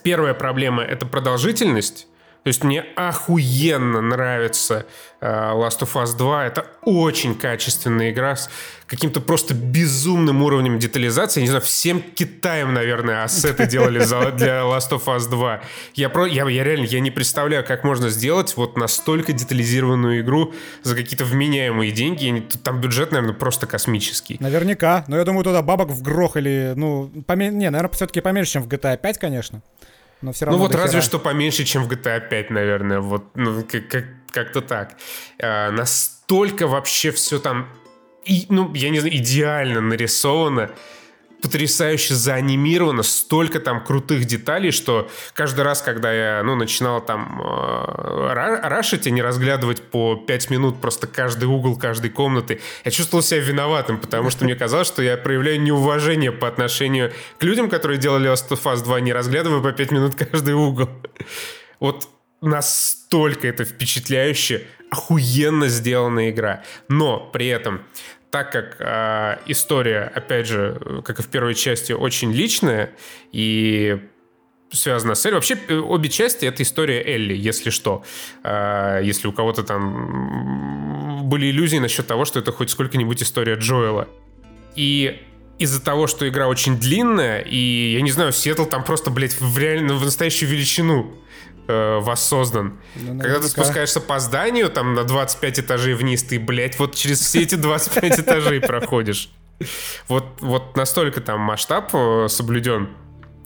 Первая проблема это продолжительность, то есть мне охуенно нравится э, Last of Us 2. Это очень качественная игра с каким-то просто безумным уровнем детализации. Не знаю, всем Китаем, наверное, ассеты делали для Last of Us 2. Я, про, я, я реально я не представляю, как можно сделать вот настолько детализированную игру за какие-то вменяемые деньги. Там бюджет, наверное, просто космический. Наверняка. Но я думаю, туда бабок вгрохали. Ну, поме... не, наверное, все-таки поменьше, чем в GTA 5, конечно но все равно. Ну вот разве что поменьше, чем в GTA 5, наверное, вот ну, как- как- как-то так. А, настолько вообще все там, и, ну я не знаю, идеально нарисовано потрясающе заанимировано, столько там крутых деталей, что каждый раз, когда я, ну, начинал там э, рашить, а не разглядывать по 5 минут просто каждый угол каждой комнаты, я чувствовал себя виноватым, потому что мне казалось, что я проявляю неуважение по отношению к людям, которые делали Last of Us 2, не разглядывая по 5 минут каждый угол. Вот настолько это впечатляюще, охуенно сделанная игра. Но при этом так как э, история, опять же, как и в первой части, очень личная и связана с Элли. Вообще, э, обе части — это история Элли, если что. Э, если у кого-то там были иллюзии насчет того, что это хоть сколько-нибудь история Джоэла. И из-за того, что игра очень длинная, и, я не знаю, Сиэтл там просто, блядь, в, реально, в настоящую величину э, воссоздан. Ну, Когда ты спускаешься по зданию, там на 25 этажей вниз, ты, блядь, вот через все эти 25 этажей проходишь. Вот, вот настолько там масштаб э, соблюден.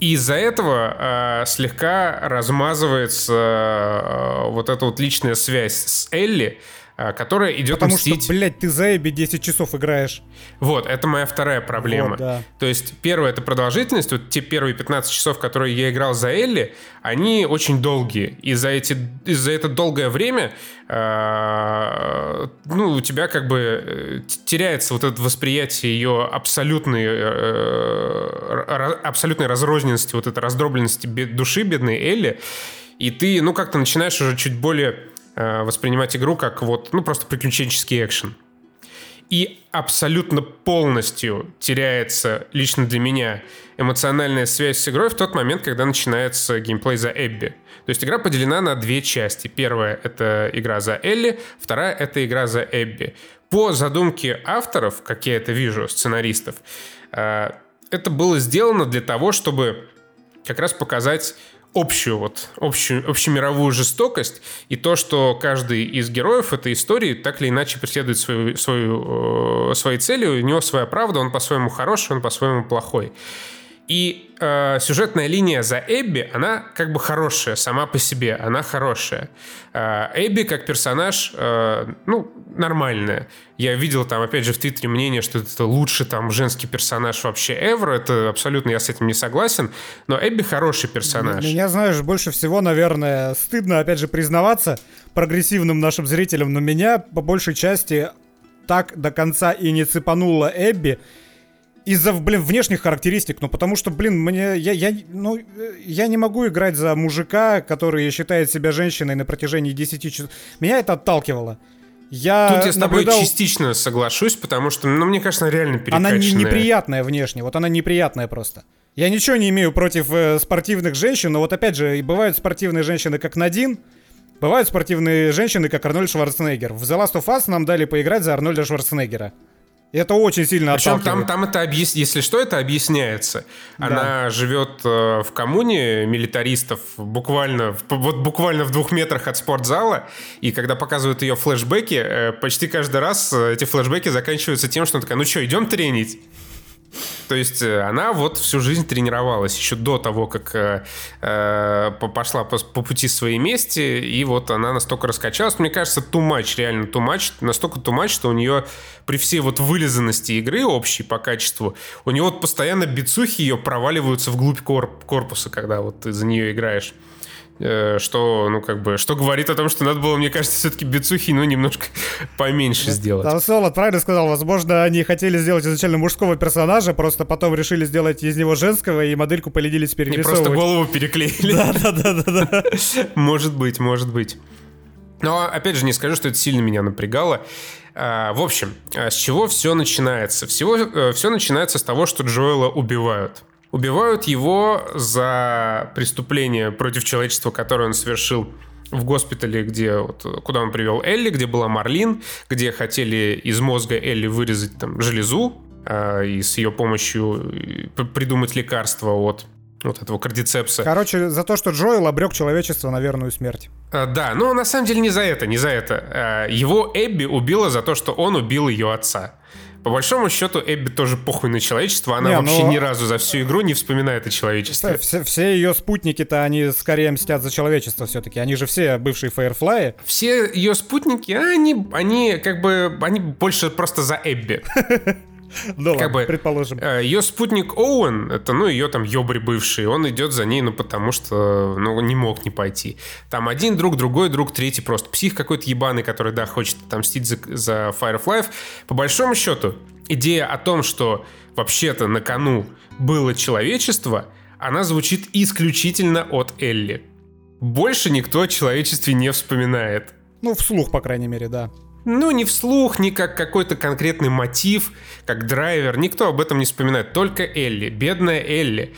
И из-за этого э, слегка размазывается э, вот эта вот личная связь с Элли, которая идет Потому мстить... что, блядь, ты за Эбби 10 часов играешь. Вот, это моя вторая проблема. Вот, да. То есть, первая — это продолжительность. Вот те первые 15 часов, которые я играл за Элли, они очень долгие. И за, эти, и за это долгое время э, ну, у тебя как бы э, теряется вот это восприятие ее абсолютной, э, абсолютной разрозненности, вот этой раздробленности души бедной Элли. И ты, ну, как-то начинаешь уже чуть более Э, воспринимать игру как вот, ну, просто приключенческий экшен. И абсолютно полностью теряется лично для меня эмоциональная связь с игрой в тот момент, когда начинается геймплей за Эбби. То есть игра поделена на две части. Первая — это игра за Элли, вторая — это игра за Эбби. По задумке авторов, как я это вижу, сценаристов, э, это было сделано для того, чтобы как раз показать общую вот общую общемировую жестокость и то, что каждый из героев этой истории так или иначе преследует свою, свою, э, свои цели, у него своя правда, он по-своему хороший, он по-своему плохой. И э, сюжетная линия за Эбби, она как бы хорошая сама по себе, она хорошая. Э, Эбби как персонаж, э, ну, нормальная. Я видел там, опять же, в Твиттере мнение, что это лучший там женский персонаж вообще ever. Это абсолютно я с этим не согласен. Но Эбби хороший персонаж. Меня, знаешь, больше всего, наверное, стыдно, опять же, признаваться прогрессивным нашим зрителям, но меня по большей части так до конца и не цепанула Эбби, из-за, блин, внешних характеристик, ну потому что, блин, мне, я, я, ну, я не могу играть за мужика, который считает себя женщиной на протяжении 10 часов. Меня это отталкивало. Я Тут я с тобой наблюдал... частично соглашусь, потому что, ну, мне кажется, она реально перекачанная. Она не, неприятная внешне, вот она неприятная просто. Я ничего не имею против э, спортивных женщин, но вот опять же, бывают спортивные женщины, как Надин, бывают спортивные женщины, как Арнольд Шварценеггер. В The Last of Us нам дали поиграть за Арнольда Шварценеггера. Это очень сильно Причем там, там это объяс... если что, это объясняется. Да. Она живет э, в коммуне милитаристов буквально, вот буквально в двух метрах от спортзала, и когда показывают ее флешбеки, э, почти каждый раз э, эти флешбеки заканчиваются тем, что она такая, ну что, идем тренить? То есть э, она вот всю жизнь тренировалась еще до того, как э, э, пошла по, по пути своей мести, и вот она настолько раскачалась. Мне кажется, much, реально much, настолько much, что у нее при всей вот вылизанности игры общей по качеству, у нее вот постоянно бицухи ее проваливаются вглубь корп корпуса, когда вот ты за нее играешь. Э, что, ну, как бы, что говорит о том, что надо было, мне кажется, все-таки бицухи, ну, немножко поменьше сделать. Там Солод правильно сказал, возможно, они хотели сделать изначально мужского персонажа, просто потом решили сделать из него женского, и модельку поленились перерисовывать. И просто голову переклеили. Да-да-да. Может быть, может быть. Но, опять же, не скажу, что это сильно меня напрягало. А, в общем, с чего все начинается? Всего, э, все начинается с того, что Джоэла убивают. Убивают его за преступление против человечества, которое он совершил в госпитале, где вот, куда он привел Элли, где была Марлин, где хотели из мозга Элли вырезать там железу э, и с ее помощью э, придумать лекарство от вот этого кардицепса. Короче, за то, что Джоэл обрек человечество на верную смерть. А, да, но на самом деле не за это, не за это. А, его Эбби убила за то, что он убил ее отца. По большому счету, Эбби тоже похуй на человечество. Она не, вообще но... ни разу за всю игру не вспоминает о человечестве. Все, все ее спутники-то, они скорее мстят за человечество все-таки. Они же все бывшие Фаерфлаи. Все ее спутники, они, они как бы, они больше просто за Эбби. Ну как бы, предположим. Э, ее спутник Оуэн, это, ну, ее там ёбрь бывший, он идет за ней, ну, потому что, ну, не мог не пойти. Там один друг, другой друг, третий просто псих какой-то ебаный, который, да, хочет отомстить за, за Fire of Life. По большому счету, идея о том, что вообще-то на кону было человечество, она звучит исключительно от Элли. Больше никто о человечестве не вспоминает. Ну, вслух, по крайней мере, да. Ну, не вслух, не как какой-то конкретный мотив, как драйвер. Никто об этом не вспоминает. Только Элли. Бедная Элли.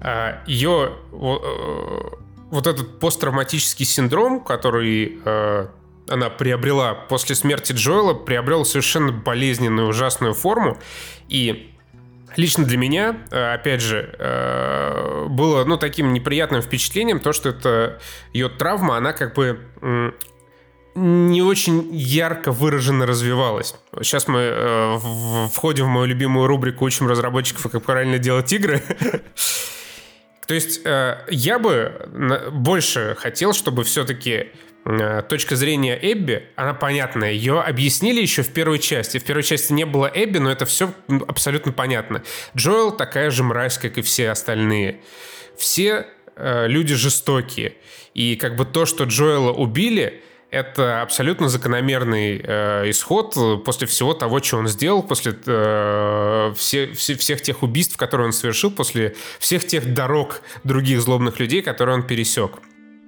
А, Ее э, вот этот посттравматический синдром, который э, она приобрела после смерти Джоэла, приобрел совершенно болезненную, ужасную форму. И лично для меня, э, опять же, было ну, таким неприятным впечатлением то, что это ее травма, она как бы не очень ярко выраженно развивалась. Сейчас мы э, входим в мою любимую рубрику «Учим разработчиков, как правильно делать игры». То есть э, я бы больше хотел, чтобы все-таки э, точка зрения Эбби, она понятная. Ее объяснили еще в первой части. В первой части не было Эбби, но это все абсолютно понятно. Джоэл такая же мразь, как и все остальные. Все э, люди жестокие. И как бы то, что Джоэла убили, это абсолютно закономерный э, исход после всего того, что он сделал, после э, все, все, всех тех убийств, которые он совершил, после всех тех дорог других злобных людей, которые он пересек.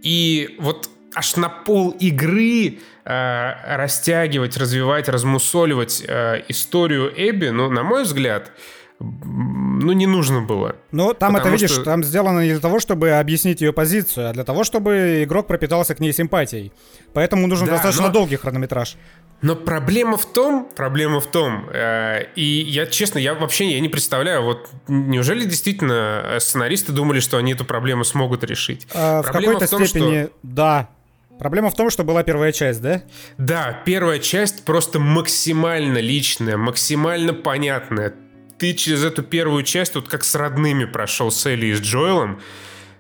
И вот аж на пол игры э, растягивать, развивать, размусоливать э, историю Эбби, ну, на мой взгляд, ну, не нужно было. Ну, там это, видишь, что... там сделано не для того, чтобы объяснить ее позицию, а для того, чтобы игрок пропитался к ней симпатией. Поэтому нужен да, достаточно но... долгий хронометраж. Но проблема в том, проблема в том, э, и я, честно, я вообще я не представляю, вот неужели действительно сценаристы думали, что они эту проблему смогут решить? А, в какой-то степени, что... да. Проблема в том, что была первая часть, да? Да, первая часть просто максимально личная, максимально понятная ты через эту первую часть вот как с родными прошел с Элли и с Джоэлом.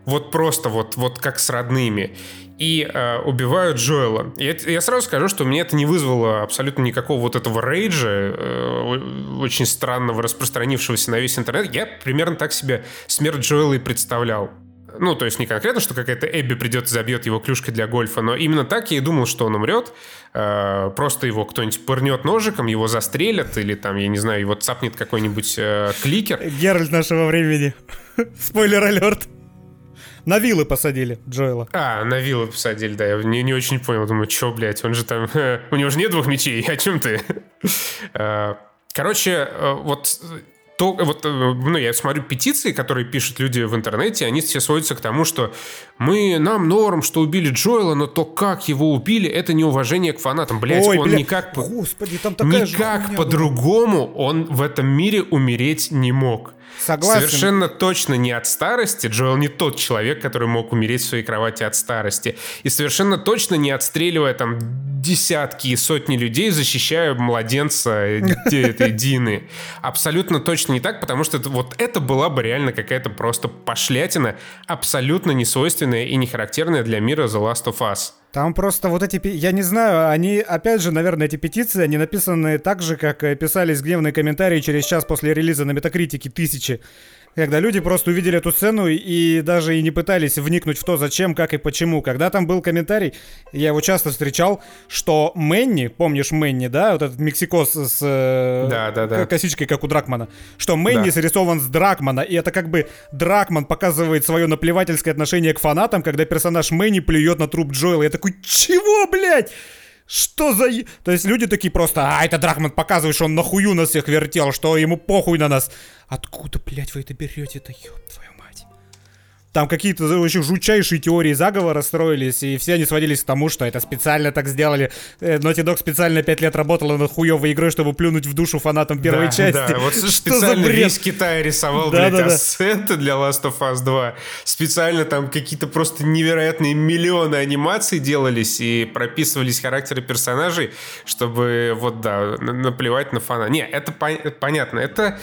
Вот просто вот, вот как с родными. И э, убивают Джоэла. Я, я сразу скажу, что мне это не вызвало абсолютно никакого вот этого рейджа, э, очень странного, распространившегося на весь интернет. Я примерно так себе смерть Джоэла и представлял. Ну, то есть не конкретно, что какая-то Эбби придет и забьет его клюшкой для гольфа, но именно так я и думал, что он умрет. Э, просто его кто-нибудь пырнет ножиком, его застрелят, или там, я не знаю, его цапнет какой-нибудь э, кликер. Геральт нашего времени. Спойлер алерт. На вилы посадили Джоэла. А, на вилы посадили, да. Я не, не очень понял. Думаю, что, блядь, он же там... у него же нет двух мечей. О чем ты? Э, короче, э, вот то, вот, э, ну, я смотрю петиции, которые пишут люди в интернете, они все сводятся к тому, что мы, нам норм, что убили Джоэла, но то, как его убили, это неуважение к фанатам. Блять, он бля... никак... Господи, там такая Никак по-другому он в этом мире умереть не мог. Согласен. Совершенно точно не от старости. Джоэл не тот человек, который мог умереть в своей кровати от старости. И совершенно точно не отстреливая там десятки и сотни людей, защищая младенца этой Дины. Абсолютно точно не так, потому что это, вот это была бы реально какая-то просто пошлятина, абсолютно несвойственная и не характерная для мира The Last of Us. Там просто вот эти, я не знаю, они, опять же, наверное, эти петиции, они написаны так же, как писались гневные комментарии через час после релиза на Метакритике тысячи когда люди просто увидели эту сцену и даже и не пытались вникнуть в то, зачем, как и почему. Когда там был комментарий, я его часто встречал, что Мэнни, помнишь Мэнни, да, вот этот мексикос с э, да, да, да. косичкой, как у Дракмана, что Мэнни да. срисован с Дракмана, и это как бы Дракман показывает свое наплевательское отношение к фанатам, когда персонаж Мэнни плюет на труп Джоэла. Я такой, чего, блядь? Что за... То есть люди такие просто, а, это Дракман показывает, что он нахую нас всех вертел, что ему похуй на нас. Откуда, блядь, вы это берете-то, ёб твою там какие-то очень жутчайшие теории заговора строились, и все они сводились к тому, что это специально так сделали. Э, Naughty Dog специально 5 лет работала над хуевой игрой, чтобы плюнуть в душу фанатам первой да, части. Да, вот что специально весь Китай рисовал, да, блядь, да, ассеты для Last of Us 2. Специально там какие-то просто невероятные миллионы анимаций делались и прописывались характеры персонажей, чтобы, вот, да, наплевать на фана. Не, это пон- понятно. Это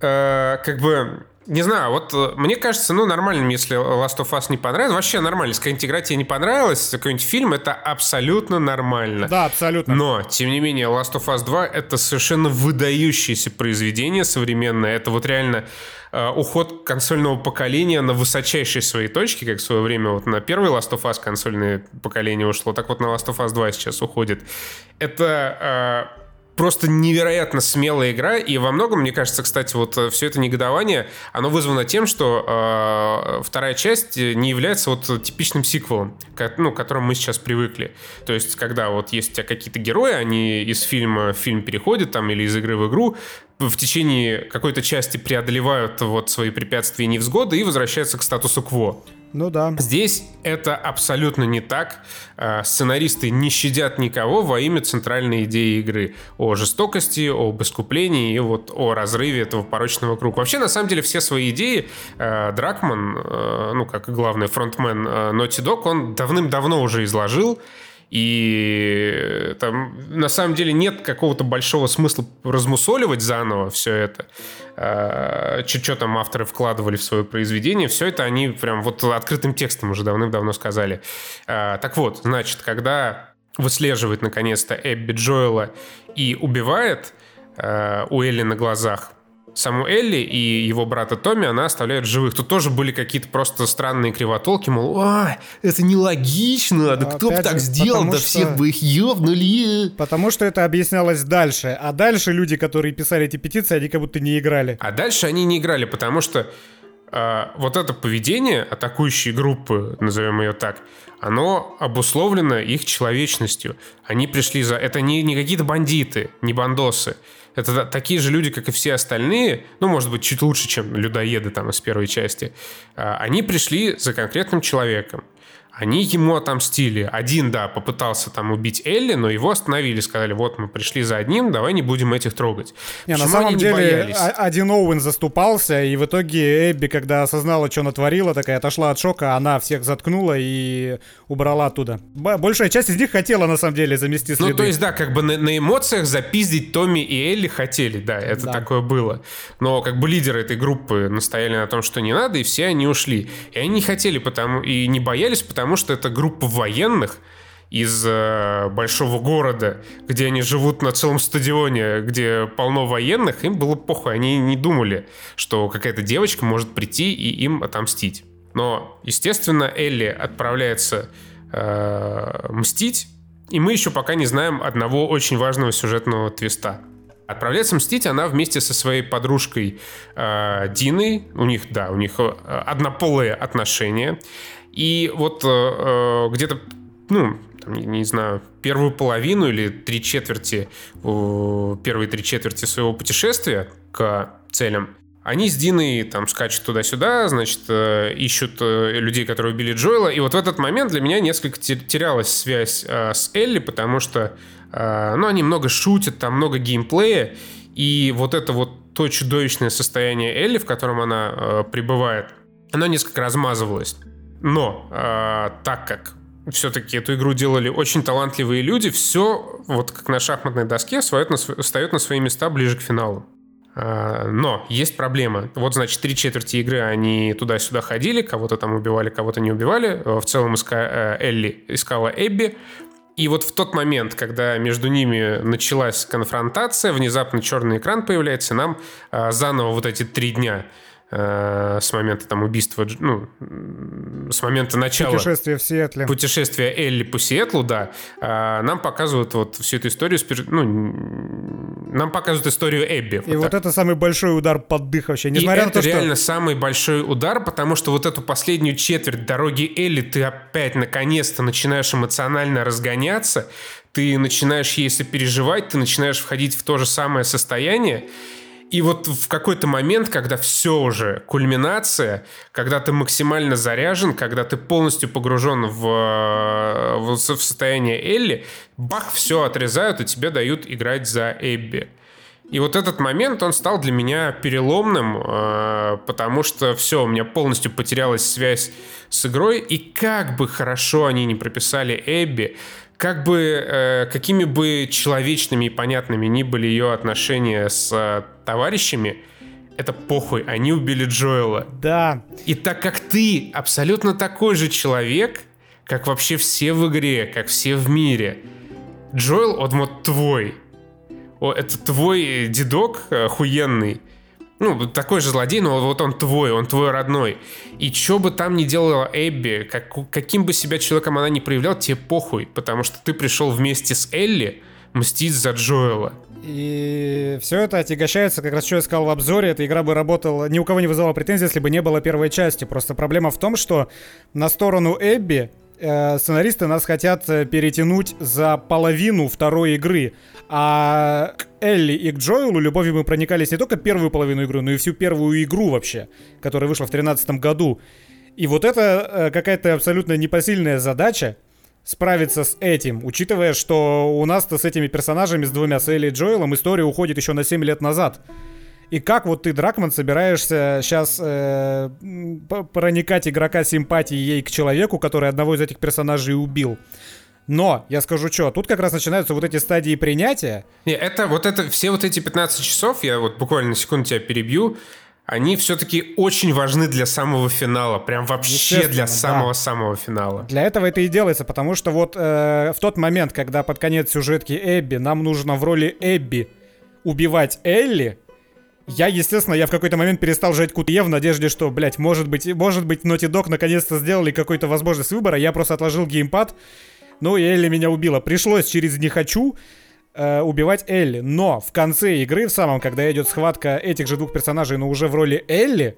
э, как бы не знаю, вот э, мне кажется, ну, нормальным, если Last of Us не понравилось. Вообще нормально, если какая-нибудь игра тебе не понравилась, какой-нибудь фильм, это абсолютно нормально. Да, абсолютно. Но, тем не менее, Last of Us 2 — это совершенно выдающееся произведение современное. Это вот реально э, уход консольного поколения на высочайшей своей точке, как в свое время вот на первый Last of Us консольное поколение ушло, так вот на Last of Us 2 сейчас уходит. Это э, просто невероятно смелая игра, и во многом, мне кажется, кстати, вот э, все это негодование, оно вызвано тем, что э, вторая часть не является вот типичным сиквелом, к, ну, к которому мы сейчас привыкли. То есть, когда вот есть у тебя какие-то герои, они из фильма в фильм переходят, там, или из игры в игру, в течение какой-то части преодолевают вот свои препятствия и невзгоды и возвращаются к статусу кво. Ну да. Здесь это абсолютно не так. А, сценаристы не щадят никого во имя центральной идеи игры. О жестокости, об искуплении и вот о разрыве этого порочного круга. Вообще, на самом деле, все свои идеи а, Дракман, а, ну, как главный фронтмен Naughty Dog, он давным-давно уже изложил. И там на самом деле нет какого-то большого смысла размусоливать заново все это. А, Что там авторы вкладывали в свое произведение, все это они прям вот открытым текстом уже давным-давно сказали. А, так вот, значит, когда выслеживает наконец-то Эбби Джоэла и убивает а, у Элли на глазах, саму Элли и его брата Томми она оставляет живых. Тут тоже были какие-то просто странные кривотолки, мол, а, это нелогично, да кто бы так сделал, да что... всех бы их ёбнули. Потому что это объяснялось дальше, а дальше люди, которые писали эти петиции, они как будто не играли. А дальше они не играли, потому что э, вот это поведение атакующей группы, назовем ее так, оно обусловлено их человечностью. Они пришли за... Это не, не какие-то бандиты, не бандосы. Это такие же люди, как и все остальные, ну, может быть, чуть лучше, чем людоеды там из первой части. А, они пришли за конкретным человеком. Они ему отомстили. Один, да, попытался там убить Элли, но его остановили, сказали, вот мы пришли за одним, давай не будем этих трогать. Не, на самом деле не один Оуэн заступался, и в итоге Эбби, когда осознала, что натворила, такая отошла от шока, она всех заткнула и убрала оттуда. Большая часть из них хотела, на самом деле, замести следы. Ну, то есть, да, как бы на, на эмоциях запиздить Томми и Элли хотели, да, это да. такое было. Но как бы лидеры этой группы настояли на том, что не надо, и все они ушли. И они не хотели потому и не боялись, потому потому что это группа военных из э, большого города, где они живут на целом стадионе, где полно военных, им было похуй, они не думали, что какая-то девочка может прийти и им отомстить. Но, естественно, Элли отправляется э, мстить, и мы еще пока не знаем одного очень важного сюжетного твиста. Отправляется мстить она вместе со своей подружкой э, Диной. У них, да, у них э, однополые отношения. И вот э, э, где-то, ну, там, не, знаю, первую половину или три четверти, э, первые три четверти своего путешествия к целям. Они с Диной там скачут туда-сюда, значит, э, ищут э, людей, которые убили Джоэла. И вот в этот момент для меня несколько терялась связь э, с Элли, потому что, ну, они много шутят, там много геймплея. И вот это вот то чудовищное состояние Элли, в котором она пребывает, оно несколько размазывалось. Но так как все-таки эту игру делали очень талантливые люди, все, вот как на шахматной доске, встает на, встает на свои места ближе к финалу. А, но есть проблема. Вот, значит, три четверти игры они туда-сюда ходили, кого-то там убивали, кого-то не убивали. В целом иска... Э, Элли искала Эбби. И вот в тот момент, когда между ними началась конфронтация, внезапно черный экран появляется, нам а, заново вот эти три дня Э, с момента там убийства, ну, с момента начала... Путешествия в Сиэтле. Путешествия Элли по Сиэтлу, да. Э, нам показывают вот всю эту историю, ну, нам показывают историю Эбби. И вот, вот это самый большой удар под дых вообще. Несмотря И на то, это что... реально самый большой удар, потому что вот эту последнюю четверть дороги Элли ты опять наконец-то начинаешь эмоционально разгоняться, ты начинаешь ей сопереживать, ты начинаешь входить в то же самое состояние, и вот в какой-то момент, когда все уже, кульминация, когда ты максимально заряжен, когда ты полностью погружен в, в, в состояние Элли, бах, все отрезают и тебе дают играть за Эбби. И вот этот момент, он стал для меня переломным, э, потому что все, у меня полностью потерялась связь с игрой, и как бы хорошо они не прописали Эбби, как бы, э, какими бы человечными и понятными ни были ее отношения с э, товарищами, это похуй, они убили Джоэла. Да. И так как ты абсолютно такой же человек, как вообще все в игре, как все в мире, Джоэл, он вот твой. О, это твой дедок охуенный, ну, такой же злодей, но вот он твой, он твой родной. И что бы там ни делала Эбби, как, каким бы себя человеком она ни проявляла, тебе похуй, потому что ты пришел вместе с Элли мстить за Джоэла. И все это отягощается, как раз что я сказал в обзоре, эта игра бы работала, ни у кого не вызывала претензий, если бы не было первой части. Просто проблема в том, что на сторону Эбби сценаристы нас хотят э, перетянуть за половину второй игры. А к Элли и к Джоэлу любовью мы проникались не только первую половину игры, но и всю первую игру вообще, которая вышла в 2013 году. И вот это э, какая-то абсолютно непосильная задача справиться с этим, учитывая, что у нас-то с этими персонажами, с двумя, с Элли и Джоэлом, история уходит еще на 7 лет назад. И как вот ты, Дракман, собираешься сейчас э, проникать игрока симпатии ей к человеку, который одного из этих персонажей убил? Но, я скажу что, тут как раз начинаются вот эти стадии принятия. Не, это вот это, все вот эти 15 часов, я вот буквально на секунду тебя перебью, они все-таки очень важны для самого финала. Прям вообще для самого-самого да. финала. Для этого это и делается, потому что вот э, в тот момент, когда под конец сюжетки Эбби нам нужно в роли Эбби убивать Элли, я, естественно, я в какой-то момент перестал жать Кутье в надежде, что, блядь, может быть, может быть, Naughty Dog наконец-то сделали какую-то возможность выбора. Я просто отложил геймпад. Ну, и Элли меня убила. Пришлось через «не хочу» э, убивать Элли. Но в конце игры, в самом, когда идет схватка этих же двух персонажей, но уже в роли Элли,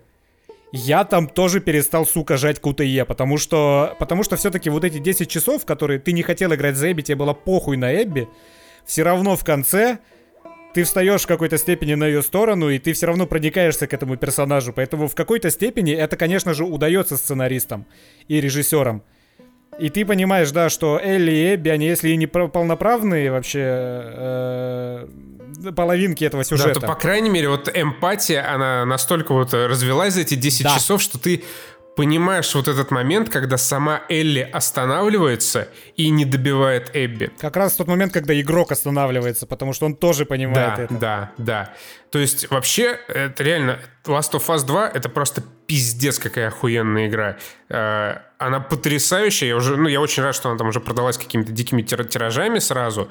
я там тоже перестал, сука, жать КТЕ, потому что, потому что все-таки вот эти 10 часов, которые ты не хотел играть за Эбби, тебе было похуй на Эбби, все равно в конце ты встаешь в какой-то степени на ее сторону, и ты все равно проникаешься к этому персонажу. Поэтому в какой-то степени это, конечно же, удается сценаристам и режиссерам. И ты понимаешь, да, что Элли и Эбби, они, если и не полноправные вообще э, половинки этого сюжета. Да, то, по крайней мере, вот эмпатия, она настолько вот развелась за эти 10 да. часов, что ты понимаешь вот этот момент, когда сама Элли останавливается и не добивает Эбби. Как раз тот момент, когда игрок останавливается, потому что он тоже понимает да, это. Да, да. То есть вообще, это реально, Last of Us 2 это просто пиздец какая охуенная игра. Э, она потрясающая. Я уже, ну, я очень рад, что она там уже продалась какими-то дикими тиражами сразу.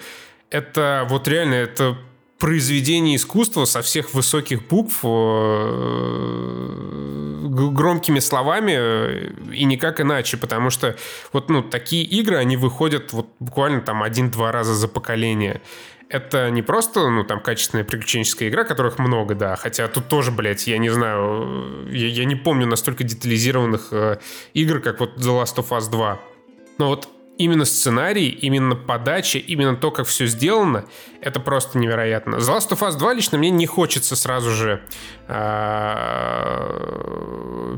Это вот реально, это произведение искусства со всех высоких букв э, громкими словами э, и никак иначе, потому что вот ну такие игры они выходят вот буквально там один-два раза за поколение. Это не просто, ну, там, качественная приключенческая игра, которых много, да, хотя тут тоже, блядь, я не знаю, я, я не помню настолько детализированных э, игр, как вот The Last of Us 2. Но вот именно сценарий, именно подача, именно то, как все сделано, это просто невероятно. The Last of Us 2 лично мне не хочется сразу же э,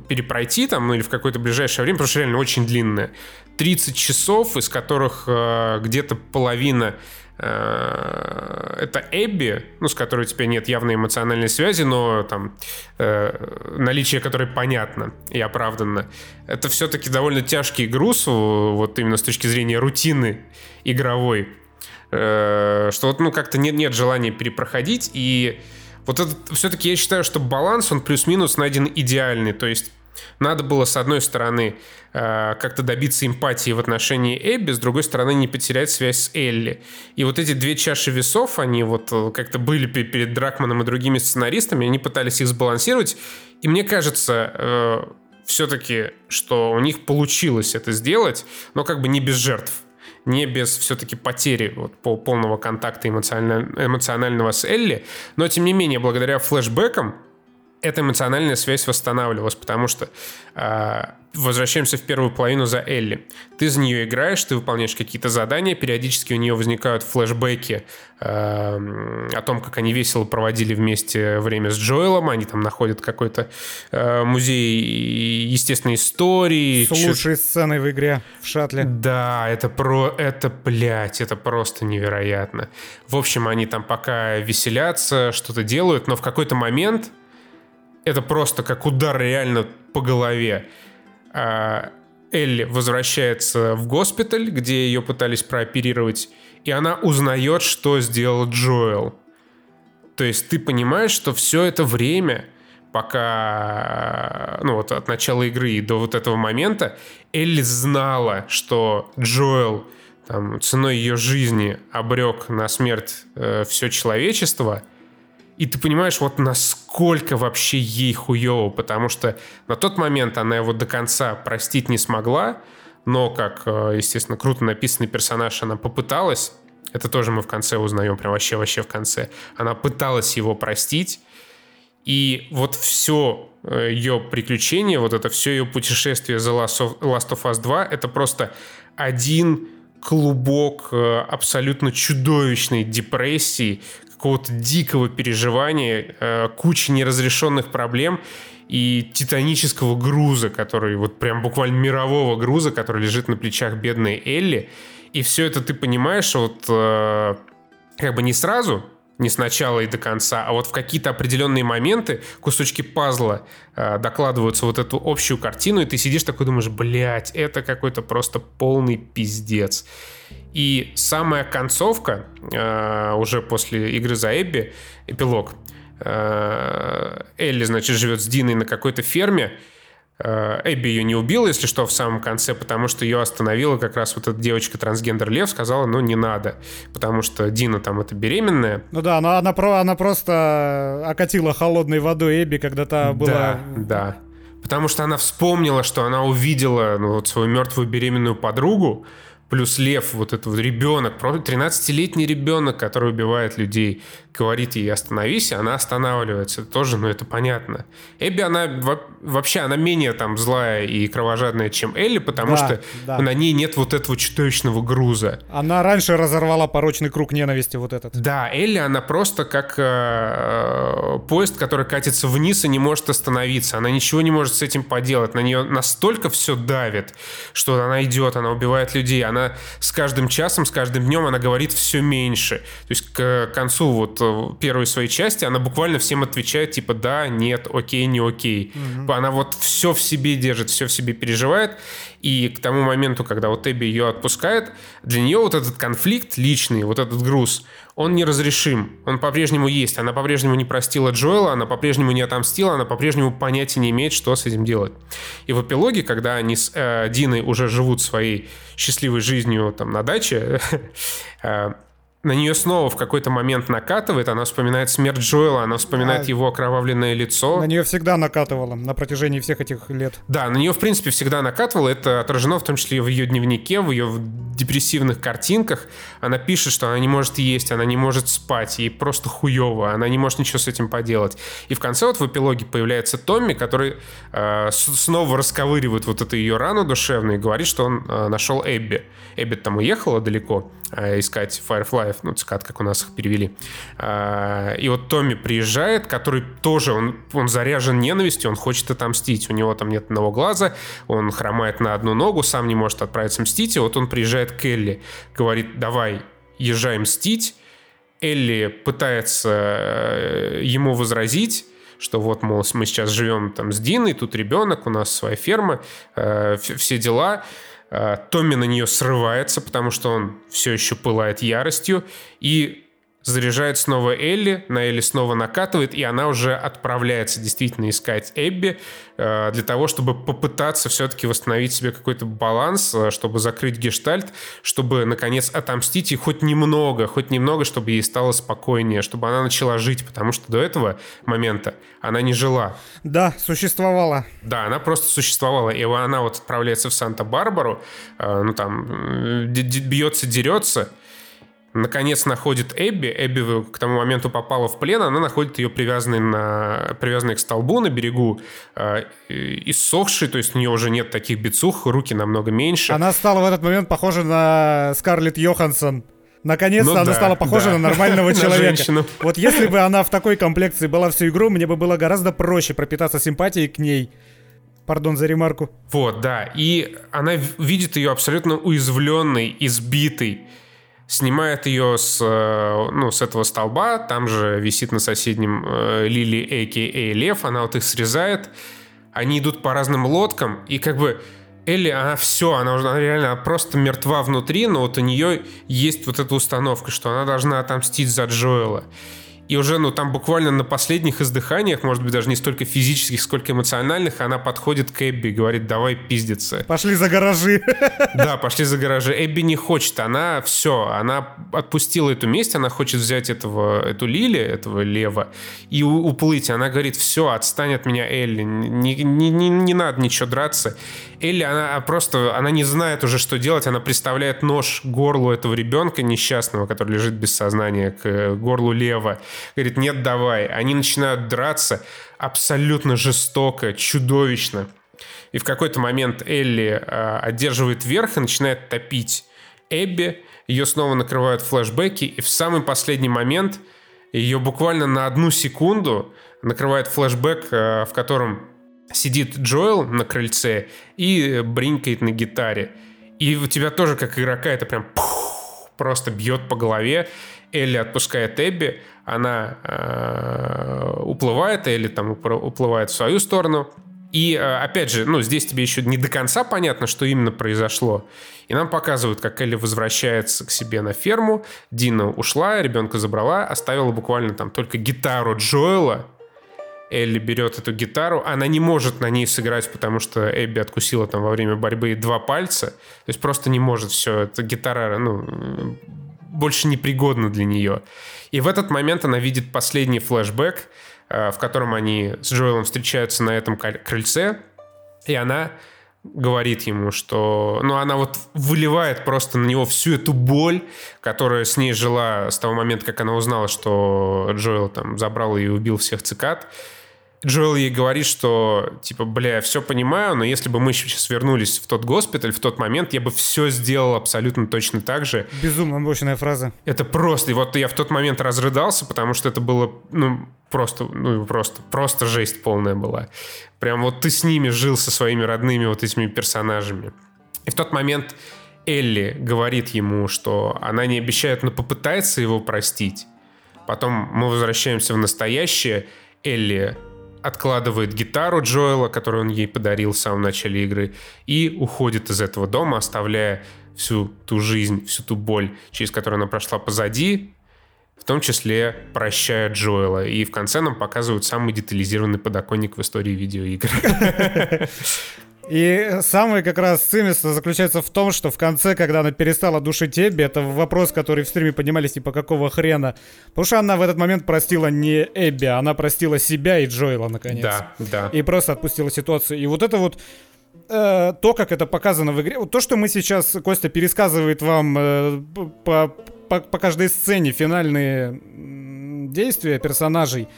перепройти там, ну или в какое-то ближайшее время, потому что реально очень длинное. 30 часов, из которых э, где-то половина это Эбби, ну, с которой у тебя нет явной эмоциональной связи, но там э, наличие которой понятно и оправданно. Это все-таки довольно тяжкий груз, вот именно с точки зрения рутины игровой, э, что вот, ну, как-то нет, нет желания перепроходить, и вот это все-таки я считаю, что баланс, он плюс-минус найден идеальный, то есть надо было, с одной стороны, э, как-то добиться эмпатии в отношении Эбби, с другой стороны, не потерять связь с Элли. И вот эти две чаши весов, они вот э, как-то были перед Дракманом и другими сценаристами, они пытались их сбалансировать. И мне кажется, э, все-таки, что у них получилось это сделать, но как бы не без жертв не без все-таки потери вот, по полного контакта эмоционально, эмоционального с Элли, но тем не менее, благодаря флешбекам, эта эмоциональная связь восстанавливалась, потому что э, возвращаемся в первую половину за Элли. Ты за нее играешь, ты выполняешь какие-то задания, периодически у нее возникают флешбеки э, о том, как они весело проводили вместе время с Джоэлом, они там находят какой-то э, музей естественной истории. С лучшей сценой в игре в шатле. Да, это про... это, блядь, это просто невероятно. В общем, они там пока веселятся, что-то делают, но в какой-то момент это просто как удар реально по голове. А, Элли возвращается в госпиталь, где ее пытались прооперировать, и она узнает, что сделал Джоэл. То есть ты понимаешь, что все это время, пока, ну вот от начала игры и до вот этого момента, Элли знала, что Джоэл там, ценой ее жизни обрек на смерть э, все человечество – и ты понимаешь, вот насколько вообще ей хуево, потому что на тот момент она его до конца простить не смогла, но, как, э, естественно, круто написанный персонаж, она попыталась, это тоже мы в конце узнаем, прям вообще-вообще в конце, она пыталась его простить, и вот все э, ее приключение, вот это все ее путешествие за Last of Us 2, это просто один клубок э, абсолютно чудовищной депрессии, какого-то дикого переживания, э, кучи неразрешенных проблем и титанического груза, который вот прям буквально мирового груза, который лежит на плечах бедной Элли. И все это ты понимаешь вот э, как бы не сразу, не сначала и до конца, а вот в какие-то определенные моменты кусочки пазла э, докладываются вот эту общую картину, и ты сидишь такой думаешь, блядь, это какой-то просто полный пиздец. И самая концовка, э, уже после игры за Эбби, эпилог, э, Элли, значит, живет с Диной на какой-то ферме, э, Эбби ее не убила, если что, в самом конце, потому что ее остановила как раз вот эта девочка-трансгендер Лев, сказала, ну, не надо, потому что Дина там это беременная. Ну да, она, она, про, она просто окатила холодной водой Эбби, когда та была... Да, да. Потому что она вспомнила, что она увидела ну, вот свою мертвую беременную подругу, плюс лев, вот этот вот ребенок, 13-летний ребенок, который убивает людей, говорит ей «остановись», и она останавливается. Это тоже, ну, это понятно. Эбби, она вообще, она менее там злая и кровожадная, чем Элли, потому да, что да. на ней нет вот этого чудовищного груза. Она раньше разорвала порочный круг ненависти вот этот. Да, Элли, она просто как э, поезд, который катится вниз и не может остановиться. Она ничего не может с этим поделать. На нее настолько все давит, что она идет, она убивает людей. Она с каждым часом, с каждым днем она говорит все меньше. То есть к концу вот первой своей части, она буквально всем отвечает, типа, да, нет, окей, не окей. Угу. Она вот все в себе держит, все в себе переживает. И к тому моменту, когда вот Эбби ее отпускает, для нее вот этот конфликт личный, вот этот груз, он неразрешим. Он по-прежнему есть. Она по-прежнему не простила Джоэла, она по-прежнему не отомстила, она по-прежнему понятия не имеет, что с этим делать. И в эпилоге, когда они с э, Диной уже живут своей счастливой жизнью там на даче, э, на нее снова в какой-то момент накатывает, она вспоминает смерть Джоэла, она вспоминает а, его окровавленное лицо. На нее всегда накатывало на протяжении всех этих лет. Да, на нее, в принципе, всегда накатывало. Это отражено в том числе в ее дневнике, в ее депрессивных картинках. Она пишет, что она не может есть, она не может спать, ей просто хуево, она не может ничего с этим поделать. И в конце вот в эпилоге появляется Томми, который э, снова расковыривает вот эту ее рану душевную и говорит, что он э, нашел Эбби. Эбби там уехала далеко э, искать Firefly, ну, цикад, как у нас их перевели. Э, и вот Томми приезжает, который тоже, он, он заряжен ненавистью, он хочет отомстить. У него там нет одного глаза, он хромает на одну ногу, сам не может отправиться мстить. И вот он приезжает к Элли, говорит, давай, езжай мстить. Элли пытается э, ему возразить, что вот, мол, мы сейчас живем там с Диной, тут ребенок, у нас своя ферма, э, все дела. Томми на нее срывается, потому что он все еще пылает яростью, и заряжает снова Элли, на Элли снова накатывает, и она уже отправляется действительно искать Эбби э, для того, чтобы попытаться все-таки восстановить себе какой-то баланс, э, чтобы закрыть гештальт, чтобы, наконец, отомстить и хоть немного, хоть немного, чтобы ей стало спокойнее, чтобы она начала жить, потому что до этого момента она не жила. Да, существовала. Да, она просто существовала, и она вот отправляется в Санта-Барбару, э, ну там, бьется, дерется, наконец находит Эбби. Эбби к тому моменту попала в плен, она находит ее привязанной, на, привязанной к столбу на берегу, э, иссохшей, то есть у нее уже нет таких бицух, руки намного меньше. Она стала в этот момент похожа на Скарлетт Йоханссон. Наконец-то ну, она да, стала похожа да. на нормального человека. На вот если бы она в такой комплекции была всю игру, мне бы было гораздо проще пропитаться симпатией к ней. Пардон за ремарку. Вот, да. И она видит ее абсолютно уязвленной, избитой снимает ее с, э, ну, с этого столба, там же висит на соседнем э, Лили, а.к.а. Лев, она вот их срезает, они идут по разным лодкам, и как бы Элли, она все, она уже она реально просто мертва внутри, но вот у нее есть вот эта установка, что она должна отомстить за Джоэла. И уже, ну, там буквально на последних издыханиях, может быть, даже не столько физических, сколько эмоциональных, она подходит к Эбби и говорит, давай пиздиться. Пошли за гаражи. Да, пошли за гаражи. Эбби не хочет, она все, она отпустила эту месть, она хочет взять этого, эту Лили, этого Лева, и уплыть. Она говорит, все, отстань от меня, Элли, не, не, не, не надо ничего драться. Элли, она просто, она не знает уже, что делать, она представляет нож к горлу этого ребенка несчастного, который лежит без сознания, к горлу Лева. Говорит, нет, давай. Они начинают драться абсолютно жестоко, чудовищно. И в какой-то момент Элли э, одерживает верх и начинает топить Эбби. Ее снова накрывают флешбеки, и в самый последний момент ее буквально на одну секунду накрывает флешбэк, э, в котором сидит Джоэл на крыльце и бринкает на гитаре. И у тебя тоже, как игрока, это прям пух, просто бьет по голове. Элли отпускает Эбби, она э, уплывает, Элли там уплывает в свою сторону. И, э, опять же, ну, здесь тебе еще не до конца понятно, что именно произошло. И нам показывают, как Элли возвращается к себе на ферму. Дина ушла, ребенка забрала, оставила буквально там только гитару Джоэла Элли берет эту гитару, она не может на ней сыграть, потому что Эбби откусила там во время борьбы два пальца, то есть просто не может все, эта гитара, ну, больше непригодна для нее. И в этот момент она видит последний флешбэк, э, в котором они с Джоэлом встречаются на этом крыльце, и она говорит ему, что... Ну, она вот выливает просто на него всю эту боль, которая с ней жила с того момента, как она узнала, что Джоэл там забрал и убил всех цикад. Джоэл ей говорит, что, типа, бля, я все понимаю, но если бы мы сейчас вернулись в тот госпиталь, в тот момент, я бы все сделал абсолютно точно так же. Безумно мощная фраза. Это просто, и вот я в тот момент разрыдался, потому что это было, ну, просто, ну, просто, просто жесть полная была. Прям вот ты с ними жил, со своими родными вот этими персонажами. И в тот момент Элли говорит ему, что она не обещает, но попытается его простить. Потом мы возвращаемся в настоящее. Элли откладывает гитару Джоэла, которую он ей подарил в самом начале игры, и уходит из этого дома, оставляя всю ту жизнь, всю ту боль, через которую она прошла позади, в том числе прощая Джоэла. И в конце нам показывают самый детализированный подоконник в истории видеоигр. И самое как раз цимиство заключается в том, что в конце, когда она перестала душить Эбби, это вопрос, который в стриме поднимались, типа, какого хрена. Потому что она в этот момент простила не Эбби, она простила себя и Джоэла, наконец. Да, да. И просто отпустила ситуацию. И вот это вот э, то, как это показано в игре, вот то, что мы сейчас, Костя пересказывает вам э, по, по, по каждой сцене финальные действия персонажей,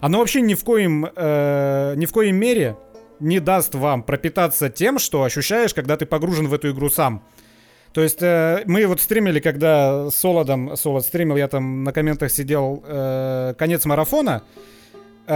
оно вообще ни в коем, э, ни в коем мере не даст вам пропитаться тем, что ощущаешь, когда ты погружен в эту игру сам. То есть э, мы вот стримили, когда с Солодом, Солод стримил, я там на комментах сидел, э, конец марафона,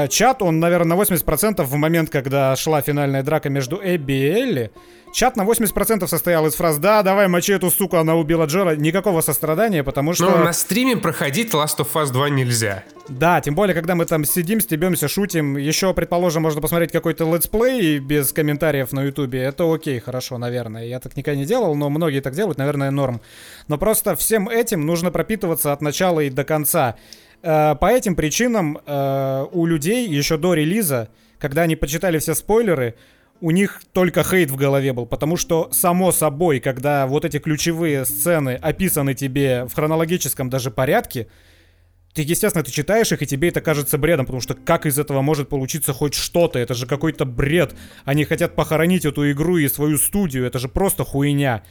чат, он, наверное, на 80% в момент, когда шла финальная драка между Эбби и Элли, Чат на 80% состоял из фраз «Да, давай, мочи эту суку, она убила Джоэла». Никакого сострадания, потому что... Но на стриме проходить Last of Us 2 нельзя. Да, тем более, когда мы там сидим, стебемся, шутим. Еще, предположим, можно посмотреть какой-то летсплей без комментариев на ютубе. Это окей, хорошо, наверное. Я так никогда не делал, но многие так делают, наверное, норм. Но просто всем этим нужно пропитываться от начала и до конца. Э, по этим причинам э, у людей еще до релиза, когда они почитали все спойлеры, у них только хейт в голове был, потому что, само собой, когда вот эти ключевые сцены описаны тебе в хронологическом даже порядке, ты, естественно, ты читаешь их, и тебе это кажется бредом, потому что как из этого может получиться хоть что-то? Это же какой-то бред. Они хотят похоронить эту игру и свою студию, это же просто хуйня.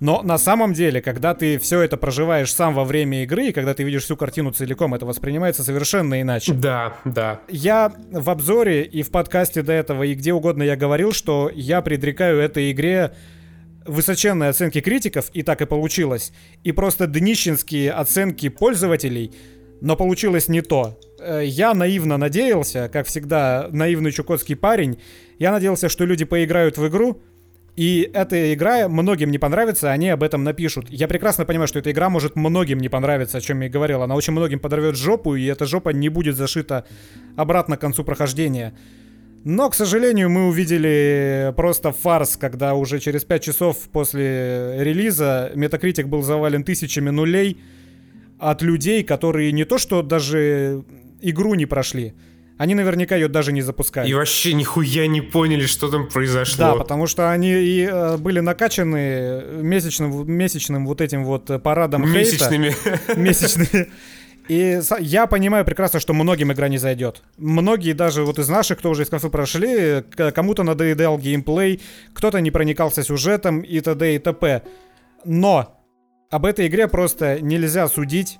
Но на самом деле, когда ты все это проживаешь сам во время игры, и когда ты видишь всю картину целиком, это воспринимается совершенно иначе. Да, да. Я в обзоре и в подкасте до этого, и где угодно я говорил, что я предрекаю этой игре высоченные оценки критиков, и так и получилось, и просто днищенские оценки пользователей, но получилось не то. Э, я наивно надеялся, как всегда, наивный чукотский парень, я надеялся, что люди поиграют в игру, и эта игра многим не понравится, они об этом напишут. Я прекрасно понимаю, что эта игра может многим не понравиться, о чем я и говорил. Она очень многим подорвет жопу, и эта жопа не будет зашита обратно к концу прохождения. Но, к сожалению, мы увидели просто фарс, когда уже через 5 часов после релиза Metacritic был завален тысячами нулей от людей, которые не то что даже игру не прошли, они наверняка ее даже не запускали. И вообще нихуя не поняли, что там произошло. Да, потому что они и э, были накачаны месячным, месячным вот этим вот парадом Месячными. Хейта. Месячными. И я понимаю прекрасно, что многим игра не зайдет. Многие даже вот из наших, кто уже из конфы прошли, кому-то надоедал геймплей, кто-то не проникался сюжетом и т.д. и т.п. Но об этой игре просто нельзя судить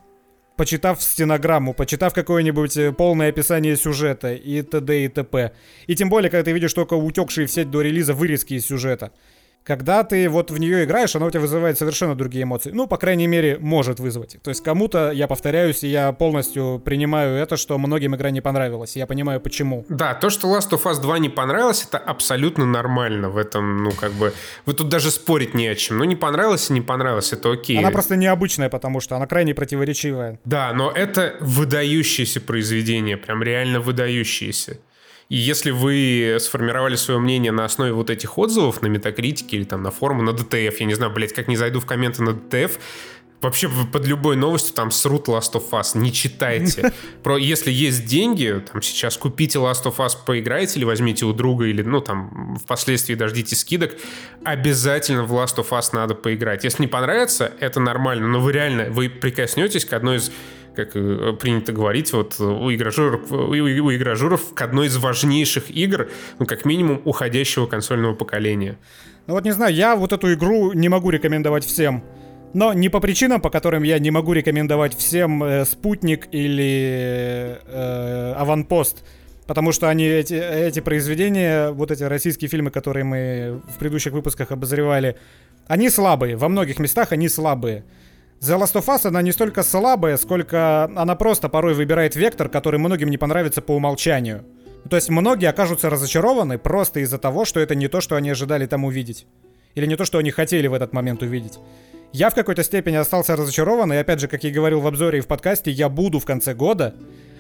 почитав стенограмму, почитав какое-нибудь э, полное описание сюжета и т.д. и т.п. И тем более, когда ты видишь только утекшие в сеть до релиза вырезки из сюжета. Когда ты вот в нее играешь, она у тебя вызывает совершенно другие эмоции. Ну, по крайней мере, может вызвать. То есть кому-то, я повторяюсь, и я полностью принимаю это, что многим игра не понравилась. Я понимаю, почему. Да, то, что Last of Us 2 не понравилось, это абсолютно нормально в этом, ну, как бы... Вы тут даже спорить не о чем. Ну, не понравилось и не понравилось, это окей. Она просто необычная, потому что она крайне противоречивая. Да, но это выдающееся произведение, прям реально выдающееся. И если вы сформировали свое мнение на основе вот этих отзывов на Метакритике или там на форуме, на ДТФ, я не знаю, блядь, как не зайду в комменты на ДТФ, Вообще под любой новостью там срут Last of Us. Не читайте. Про, если есть деньги, там сейчас купите Last of Us, поиграйте или возьмите у друга, или ну там впоследствии дождите скидок. Обязательно в Last of Us надо поиграть. Если не понравится, это нормально. Но вы реально, вы прикоснетесь к одной из как э, принято говорить, вот у игражуров, у игражуров к одной из важнейших игр, ну, как минимум, уходящего консольного поколения. Ну вот не знаю, я вот эту игру не могу рекомендовать всем. Но не по причинам, по которым я не могу рекомендовать всем э, Спутник или э, Аванпост. Потому что они, эти, эти произведения, вот эти российские фильмы, которые мы в предыдущих выпусках обозревали, они слабые. Во многих местах они слабые. The Last of Us, она не столько слабая, сколько она просто порой выбирает вектор, который многим не понравится по умолчанию. То есть многие окажутся разочарованы просто из-за того, что это не то, что они ожидали там увидеть. Или не то, что они хотели в этот момент увидеть. Я в какой-то степени остался разочарован, и опять же, как я говорил в обзоре и в подкасте, я буду в конце года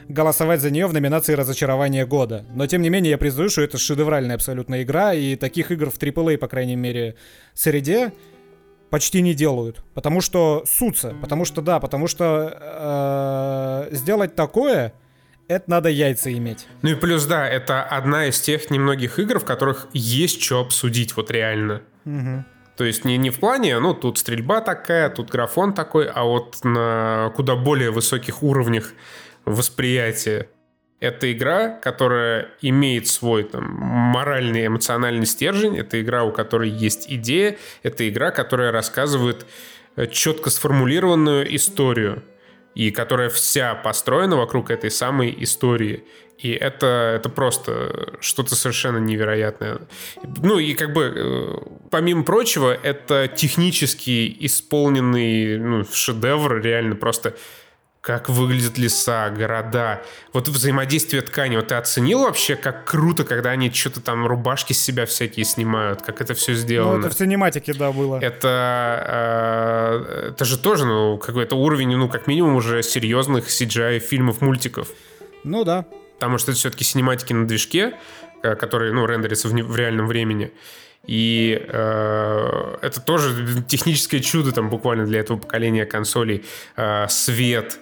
голосовать за нее в номинации «Разочарование года». Но тем не менее я признаю, что это шедевральная абсолютно игра, и таких игр в AAA, по крайней мере, среде почти не делают. Потому что сутся. Потому что, да, потому что э, сделать такое, это надо яйца иметь. Ну и плюс, да, это одна из тех немногих игр, в которых есть что обсудить, вот реально. Угу. То есть не, не в плане, ну, тут стрельба такая, тут графон такой, а вот на куда более высоких уровнях восприятия. Это игра, которая имеет свой там, моральный, эмоциональный стержень. Это игра, у которой есть идея. Это игра, которая рассказывает э, четко сформулированную историю и которая вся построена вокруг этой самой истории. И это, это просто что-то совершенно невероятное. Ну и как бы, э, помимо прочего, это технически исполненный ну, шедевр, реально просто как выглядят леса, города, вот взаимодействие ткани. Вот ты оценил вообще, как круто, когда они что-то там рубашки с себя всякие снимают, как это все сделано? Ну, это в синематике, да, было. Это, э, это же тоже, ну, какой-то уровень, ну, как минимум уже серьезных CGI-фильмов, мультиков. Ну, да. Потому что это все-таки синематики на движке, э, которые, ну, рендерятся в, в реальном времени. И э, это тоже техническое чудо там буквально для этого поколения консолей. Э, свет,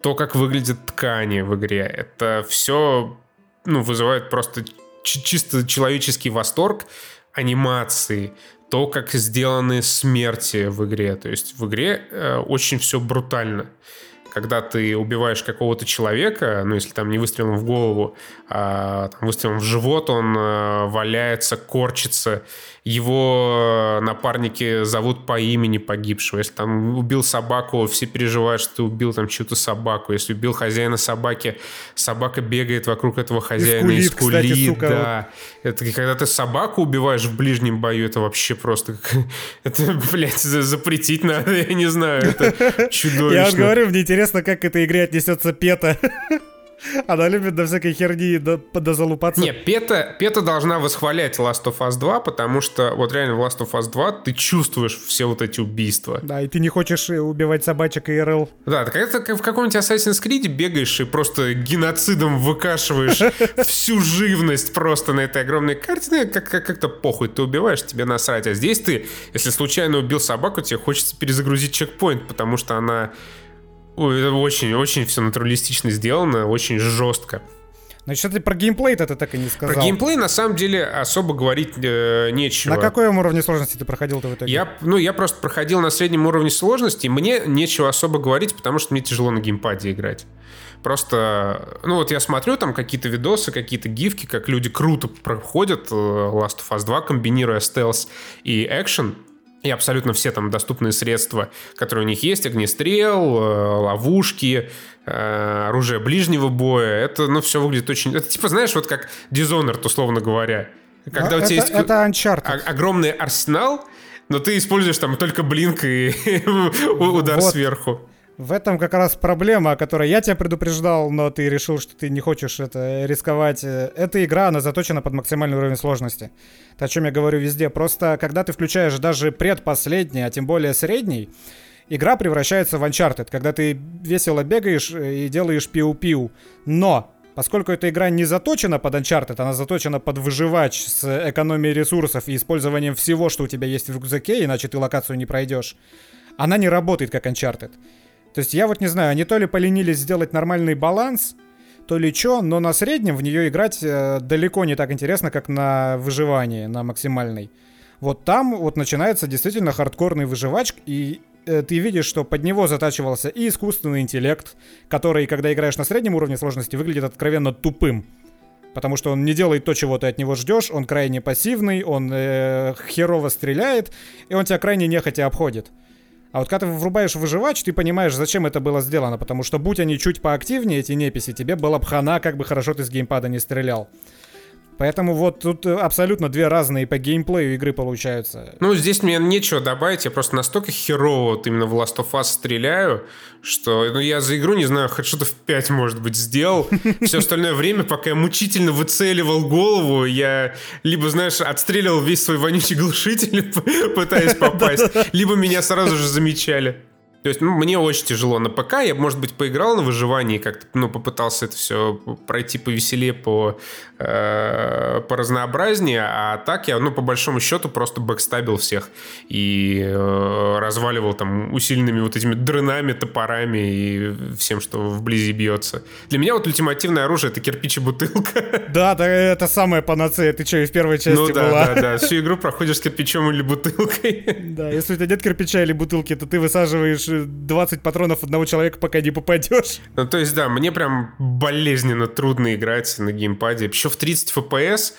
то, как выглядят ткани в игре. Это все ну, вызывает просто чисто человеческий восторг анимации, то, как сделаны смерти в игре. То есть в игре э, очень все брутально когда ты убиваешь какого-то человека, ну, если там не выстрелом в голову, а там, выстрелом в живот, он э, валяется, корчится, его напарники зовут по имени погибшего. Если там убил собаку, все переживают, что ты убил там чью-то собаку. Если убил хозяина собаки, собака бегает вокруг этого хозяина и скулит. И скулит кстати, да. Это когда ты собаку убиваешь в ближнем бою, это вообще просто... Это, блядь, запретить надо, я не знаю. Это чудовищно. Я говорю, мне интересно, как к этой игре отнесется Пета. Она любит до всякой херни до, до залупаться. Не, Пета, Пета должна восхвалять Last of Us 2, потому что вот реально в Last of Us 2 ты чувствуешь все вот эти убийства. Да, и ты не хочешь э, убивать собачек и РЛ. Да, так это в каком-нибудь Assassin's Creed бегаешь и просто геноцидом выкашиваешь всю живность просто на этой огромной карте. Ну, как- как- как-то похуй, ты убиваешь, тебе насрать. А здесь ты, если случайно убил собаку, тебе хочется перезагрузить чекпоинт, потому что она очень-очень все натуралистично сделано, очень жестко. Что ты про геймплей это так и не сказал? Про геймплей на самом деле особо говорить э, нечего. На каком уровне сложности ты проходил-то в итоге? Я, ну, я просто проходил на среднем уровне сложности, мне нечего особо говорить, потому что мне тяжело на геймпаде играть. Просто, ну вот я смотрю там какие-то видосы, какие-то гифки, как люди круто проходят э, Last of Us 2, комбинируя стелс и экшен, и абсолютно все там доступные средства, которые у них есть, огнестрел, э, ловушки, э, оружие ближнего боя, это, ну, все выглядит очень... Это типа, знаешь, вот как Dishonored, условно говоря. Когда а, у тебя это, есть это Uncharted. огромный арсенал, но ты используешь там только блинк и удар вот. сверху. В этом как раз проблема, о которой я тебя предупреждал, но ты решил, что ты не хочешь это рисковать. Эта игра, она заточена под максимальный уровень сложности. Это о чем я говорю везде. Просто когда ты включаешь даже предпоследний, а тем более средний, игра превращается в Uncharted, когда ты весело бегаешь и делаешь пиу-пиу. Но Поскольку эта игра не заточена под Uncharted, она заточена под выживач с экономией ресурсов и использованием всего, что у тебя есть в рюкзаке, иначе ты локацию не пройдешь, она не работает как Uncharted. То есть я вот не знаю, они то ли поленились сделать нормальный баланс, то ли что, но на среднем в нее играть э, далеко не так интересно, как на выживании, на максимальной. Вот там вот начинается действительно хардкорный выживач, и э, ты видишь, что под него затачивался и искусственный интеллект, который, когда играешь на среднем уровне сложности, выглядит откровенно тупым. Потому что он не делает то, чего ты от него ждешь, он крайне пассивный, он э, херово стреляет, и он тебя крайне нехотя обходит. А вот когда ты врубаешь выживач, ты понимаешь, зачем это было сделано, потому что будь они чуть поактивнее, эти неписи, тебе была бы хана, как бы хорошо ты с геймпада не стрелял. Поэтому вот тут э, абсолютно две разные по геймплею игры получаются. Ну, здесь мне нечего добавить. Я просто настолько херово вот именно в Last of Us стреляю, что ну, я за игру, не знаю, хоть что-то в 5, может быть, сделал. Все остальное время, пока я мучительно выцеливал голову, я либо, знаешь, отстреливал весь свой вонючий глушитель, пытаясь попасть, либо меня сразу же замечали. То есть, ну, мне очень тяжело на ПК. Я, может быть, поиграл на выживании, как-то, ну, попытался это все пройти повеселее, по, э, по разнообразнее. А так я, ну, по большому счету, просто бэкстабил всех и э, разваливал там усиленными вот этими дрынами, топорами и всем, что вблизи бьется. Для меня вот ультимативное оружие — это кирпич и бутылка. Да, да, это самая панацея. Ты что, и в первой части ну, да, была? да, да. Всю игру проходишь с кирпичом или бутылкой. Да, если у тебя нет кирпича или бутылки, то ты высаживаешь 20 патронов одного человека, пока не попадешь. Ну, то есть, да, мне прям болезненно трудно играть на геймпаде. Еще в 30 FPS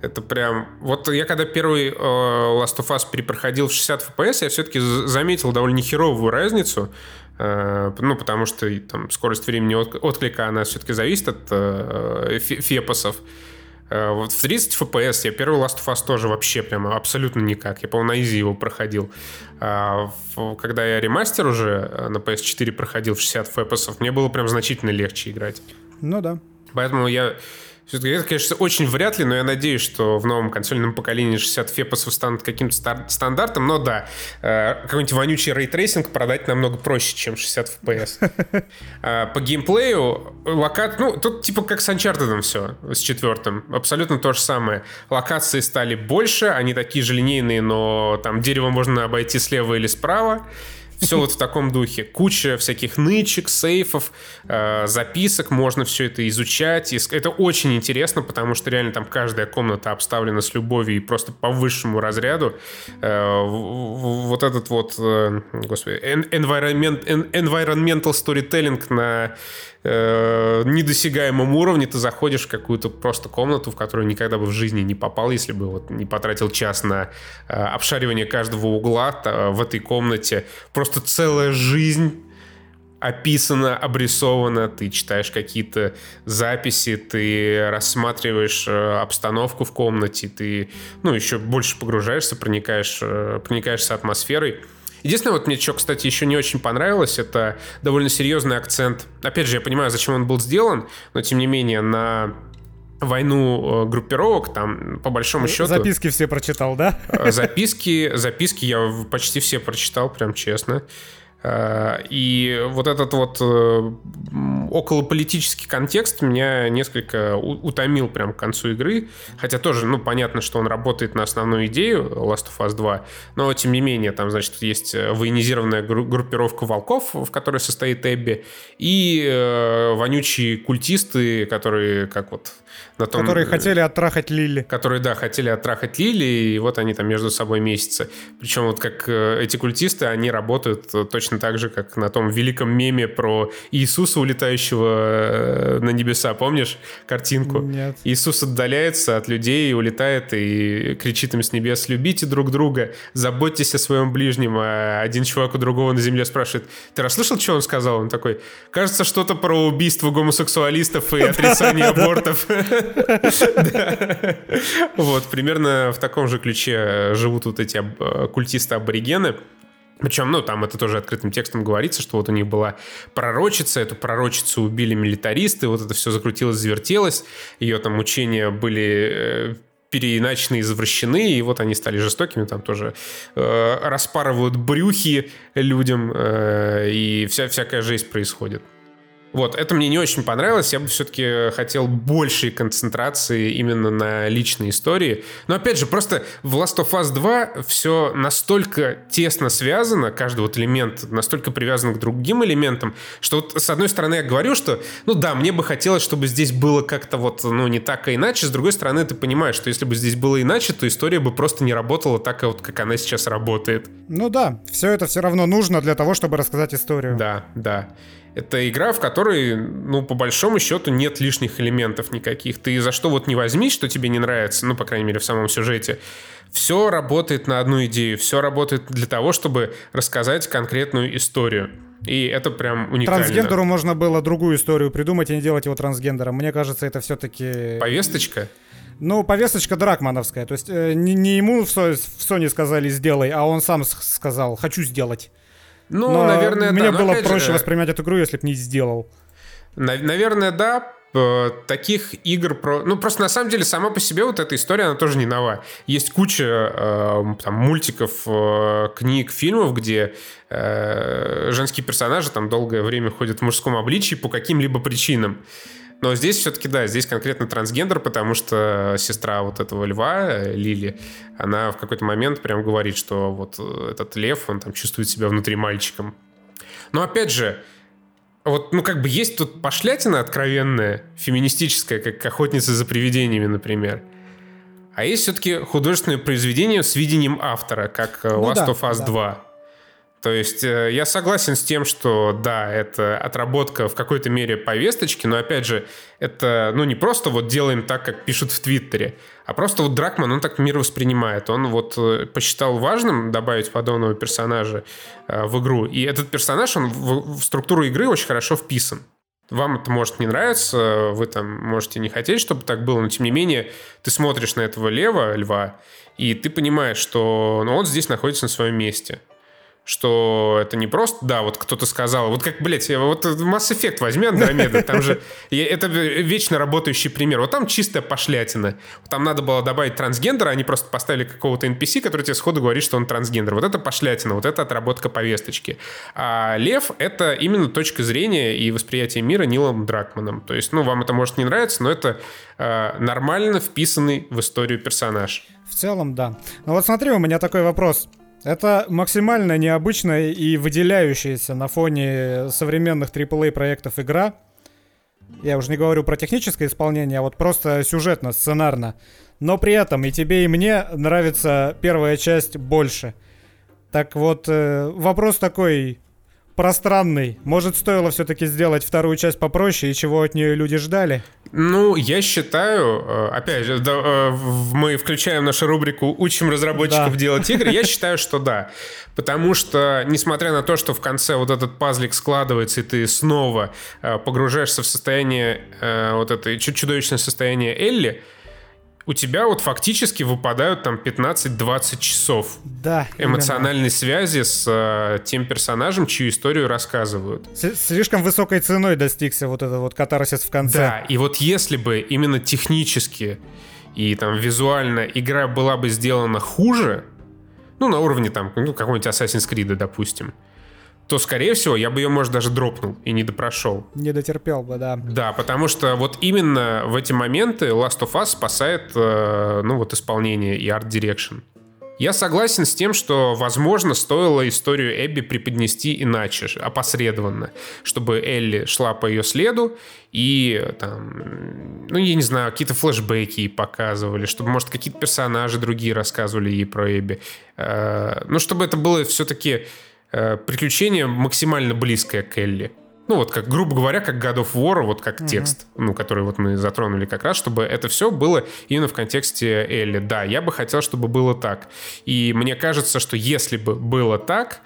это прям... Вот я когда первый э, Last of Us перепроходил в 60 FPS, я все-таки заметил довольно нехеровую разницу. Э, ну, потому что там скорость времени отклика, она все-таки зависит от э, фепосов. Э, вот в 30 FPS я первый Last of Us тоже вообще прямо абсолютно никак. Я, по-моему, на изи его проходил. А когда я ремастер уже э, на PS4 проходил в 60 FPS, мне было прям значительно легче играть. Ну да. Поэтому я все-таки это, конечно, очень вряд ли, но я надеюсь, что в новом консольном поколении 60 FPS ов станут каким-то стандартом. Но да, э, какой-нибудь вонючий ray tracing продать намного проще, чем 60 FPS. Э, по геймплею локат... Ну, тут типа как с Uncharted все, с четвертым. Абсолютно то же самое. Локации стали больше, они такие же линейные, но там дерево можно обойти слева или справа. Все вот в таком духе. Куча всяких нычек, сейфов, э, записок, можно все это изучать. Это очень интересно, потому что реально там каждая комната обставлена с любовью и просто по высшему разряду. Э, вот этот вот, э, господи, environment, environmental storytelling на э, недосягаемом уровне ты заходишь в какую-то просто комнату, в которую никогда бы в жизни не попал, если бы вот не потратил час на э, обшаривание каждого угла то, в этой комнате. Просто целая жизнь описано, обрисовано, ты читаешь какие-то записи, ты рассматриваешь э, обстановку в комнате, ты, ну, еще больше погружаешься, проникаешь, э, проникаешься атмосферой. Единственное, вот мне что, кстати, еще не очень понравилось, это довольно серьезный акцент. Опять же, я понимаю, зачем он был сделан, но тем не менее на войну э, группировок, там, по большому счету... Записки все прочитал, да? Э, записки, записки я почти все прочитал, прям честно. Э, и вот этот вот э, околополитический контекст меня несколько утомил прям к концу игры. Хотя тоже, ну, понятно, что он работает на основную идею Last of Us 2, но тем не менее, там, значит, есть военизированная группировка волков, в которой состоит Эбби, и э, вонючие культисты, которые, как вот на том... Которые хотели оттрахать Лили. Которые, да, хотели оттрахать Лили, и вот они там между собой месяцы. Причем вот как эти культисты, они работают точно точно так же, как на том великом меме про Иисуса, улетающего э, на небеса. Помнишь картинку? Нет. Иисус отдаляется от людей, улетает и кричит им с небес, любите друг друга, заботьтесь о своем ближнем. А один чувак у другого на земле спрашивает, ты расслышал, что он сказал? Он такой, кажется, что-то про убийство гомосексуалистов и отрицание абортов. Вот, примерно в таком же ключе живут вот эти культисты-аборигены. Причем, ну, там это тоже открытым текстом говорится, что вот у них была пророчица, эту пророчицу убили милитаристы, вот это все закрутилось, завертелось, ее там мучения были э, переиначены, извращены, и вот они стали жестокими, там тоже э, распарывают брюхи людям, э, и вся, всякая жесть происходит. Вот, это мне не очень понравилось. Я бы все-таки хотел большей концентрации именно на личной истории. Но опять же, просто в Last of Us 2 все настолько тесно связано, каждый вот элемент настолько привязан к другим элементам, что вот с одной стороны я говорю, что, ну да, мне бы хотелось, чтобы здесь было как-то вот, ну, не так, а иначе. С другой стороны, ты понимаешь, что если бы здесь было иначе, то история бы просто не работала так, вот, как она сейчас работает. Ну да, все это все равно нужно для того, чтобы рассказать историю. Да, да. Это игра, в которой, ну, по большому счету, нет лишних элементов никаких. Ты за что вот не возьми, что тебе не нравится, ну, по крайней мере, в самом сюжете, все работает на одну идею, все работает для того, чтобы рассказать конкретную историю. И это прям уникально. Трансгендеру можно было другую историю придумать и не делать его трансгендером. Мне кажется, это все-таки... Повесточка? Ну, повесточка дракмановская. То есть э, не, не ему в, в Sony сказали «сделай», а он сам сказал «хочу сделать». Ну, Но наверное, мне да. было проще же... воспринимать эту игру, если бы не сделал. Наверное, да. э, таких игр про... Ну, просто на самом деле сама по себе вот эта история, она тоже не нова. Есть куча э, там, мультиков, э, книг, фильмов, где э, женские персонажи там долгое время ходят в мужском обличии по каким-либо причинам. Но здесь все-таки, да, здесь конкретно трансгендер, потому что сестра вот этого льва, э, Лили, она в какой-то момент прям говорит, что вот э, этот лев, он там чувствует себя внутри мальчиком. Но опять же, вот, ну, как бы есть тут пошлятина откровенная, феминистическая, как «Охотница за привидениями», например. А есть все-таки художественное произведение с видением автора, как э, ну, Last да, of Us да. 2. То есть э, я согласен с тем, что да, это отработка в какой-то мере повесточки, но опять же, это ну не просто вот делаем так, как пишут в Твиттере, а просто вот Дракман, он так мир воспринимает. Он вот э, посчитал важным добавить подобного персонажа э, в игру. И этот персонаж, он в, в структуру игры очень хорошо вписан. Вам это может не нравиться, вы там можете не хотеть, чтобы так было, но тем не менее ты смотришь на этого лева, льва, и ты понимаешь, что ну, он здесь находится на своем месте что это не просто, да, вот кто-то сказал, вот как, блядь, вот Mass Effect возьми Андромеда, там же, это вечно работающий пример, вот там чистая пошлятина, там надо было добавить трансгендера, они просто поставили какого-то NPC, который тебе сходу говорит, что он трансгендер, вот это пошлятина, вот это отработка повесточки. А Лев — это именно точка зрения и восприятие мира Нилом Дракманом, то есть, ну, вам это может не нравиться, но это э, нормально вписанный в историю персонаж. В целом, да. Ну вот смотри, у меня такой вопрос. Это максимально необычная и выделяющаяся на фоне современных AAA проектов игра. Я уже не говорю про техническое исполнение, а вот просто сюжетно, сценарно. Но при этом и тебе, и мне нравится первая часть больше. Так вот, э, вопрос такой, пространный. Может, стоило все-таки сделать вторую часть попроще, и чего от нее люди ждали? Ну, я считаю, э, опять же, э, мы включаем нашу рубрику «Учим разработчиков да. делать игры». Я считаю, что да. Потому что, несмотря на то, что в конце вот этот пазлик складывается, и ты снова э, погружаешься в состояние, вот это чудовищное состояние Элли, у тебя вот фактически выпадают там 15-20 часов да, эмоциональной именно. связи с э, тем персонажем, чью историю рассказывают. С слишком высокой ценой достигся вот этот вот катарсис в конце. Да, и вот если бы именно технически и там визуально игра была бы сделана хуже, ну, на уровне там, ну, какой-нибудь Assassin's Creed, допустим, то, скорее всего, я бы ее, может, даже дропнул и не допрошел. Не дотерпел бы, да. Да, потому что вот именно в эти моменты Last of Us спасает, э, ну, вот исполнение и art direction. Я согласен с тем, что, возможно, стоило историю Эбби преподнести иначе, опосредованно, чтобы Элли шла по ее следу и там, ну, я не знаю, какие-то флешбеки ей показывали, чтобы, может, какие-то персонажи другие рассказывали ей про Эбби. Э, ну, чтобы это было все-таки э, приключение максимально близкое к Элли. Ну вот, как, грубо говоря, как God of War, вот как uh-huh. текст, ну, который вот мы затронули как раз, чтобы это все было именно в контексте Элли. Да, я бы хотел, чтобы было так. И мне кажется, что если бы было так,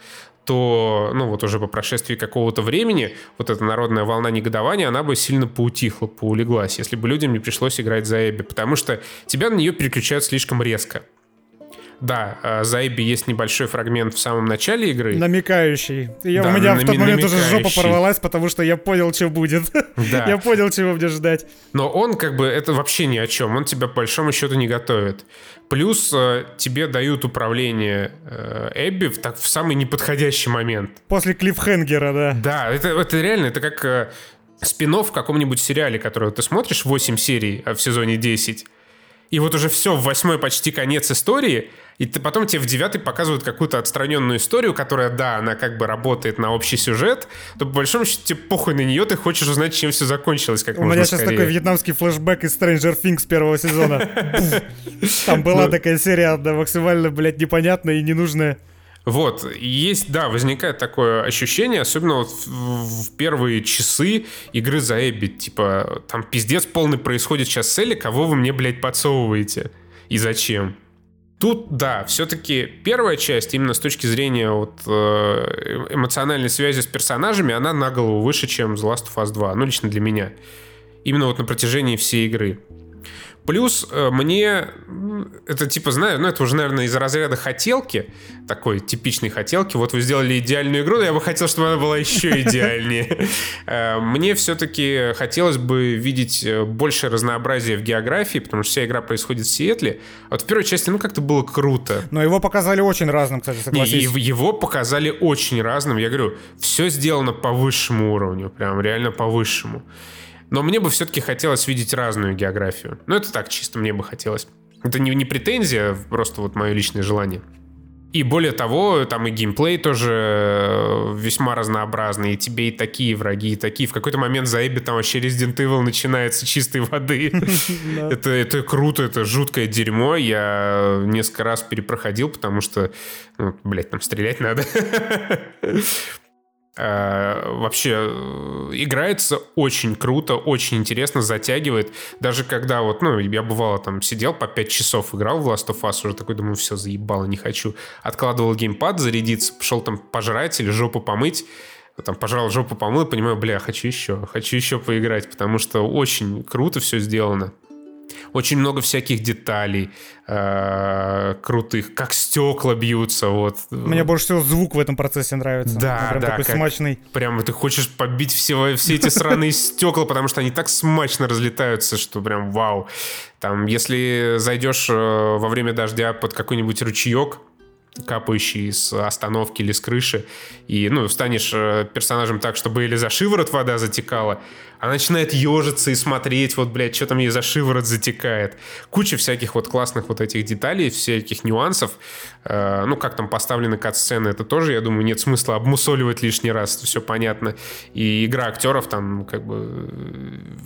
то, ну вот уже по прошествии какого-то времени, вот эта народная волна негодования, она бы сильно поутихла, поулеглась, если бы людям не пришлось играть за Эбби, потому что тебя на нее переключают слишком резко. Да, э, за Эбби есть небольшой фрагмент в самом начале игры. Намекающий. Я, да, у меня в тот момент уже жопа порвалась, потому что я понял, что будет. Да. я понял, чего мне ждать. Но он как бы, это вообще ни о чем. Он тебя по большому счету не готовит. Плюс э, тебе дают управление э, Эбби в, так, в самый неподходящий момент. После клиффхенгера, да. Да, это, это реально, это как спин в каком-нибудь сериале, который ты смотришь 8 серий в сезоне 10, и вот уже все, в восьмой почти конец истории — и ты, потом тебе в девятый показывают какую-то отстраненную историю, которая, да, она как бы работает на общий сюжет, то по большому счету тебе похуй на нее, ты хочешь узнать, чем все закончилось, как У меня сейчас такой вьетнамский флешбэк из Stranger Things первого сезона. Там была ну. такая серия, да, максимально, блядь, непонятная и ненужная. Вот, есть, да, возникает такое ощущение, особенно вот в, первые часы игры за Эбби, типа, там пиздец полный происходит сейчас с Элли, кого вы мне, блядь, подсовываете? И зачем? Тут, да, все-таки первая часть, именно с точки зрения вот, э, эмоциональной связи с персонажами, она на голову выше, чем The Last of Us 2. Ну, лично для меня. Именно вот на протяжении всей игры. Плюс э, мне, это типа, знаю, ну это уже, наверное, из разряда хотелки, такой типичной хотелки. Вот вы сделали идеальную игру, но я бы хотел, чтобы она была еще идеальнее. Э, мне все-таки хотелось бы видеть э, больше разнообразия в географии, потому что вся игра происходит в Сиэтле. А вот в первой части, ну, как-то было круто. Но его показали очень разным, кстати, согласись. Не, его показали очень разным. Я говорю, все сделано по высшему уровню, прям реально по высшему. Но мне бы все-таки хотелось видеть разную географию. Ну, это так, чисто мне бы хотелось. Это не, не претензия, просто вот мое личное желание. И более того, там и геймплей тоже э, весьма разнообразный. И тебе и такие враги, и такие. В какой-то момент за Эбби там вообще Resident Evil начинается чистой воды. это, это круто, это жуткое дерьмо. Я несколько раз перепроходил, потому что, ну, блядь, там стрелять надо. Э, вообще э, играется очень круто, очень интересно, затягивает. Даже когда вот, ну, я бывало там сидел по 5 часов, играл в Last of Us, уже такой думаю, все, заебало, не хочу. Откладывал геймпад зарядиться, пошел там пожрать или жопу помыть, там пожрал жопу помыл, понимаю, бля, хочу еще, хочу еще поиграть, потому что очень круто все сделано. Очень много всяких деталей э, крутых, как стекла бьются. Вот. Мне больше всего звук в этом процессе нравится. Да, прям да. такой как, смачный. Прям ты хочешь побить все, все эти сраные стекла, потому что они так смачно разлетаются, что прям вау. Там, если зайдешь э, во время дождя под какой-нибудь ручеек, капающий с остановки или с крыши, и, ну, станешь э, персонажем так, чтобы или за шиворот вода затекала, она начинает ежиться и смотреть, вот, блядь, что там ей за шиворот затекает. Куча всяких вот классных вот этих деталей, всяких нюансов. Э, ну, как там поставлены кат-сцены, это тоже, я думаю, нет смысла обмусоливать лишний раз, все понятно. И игра актеров там, как бы...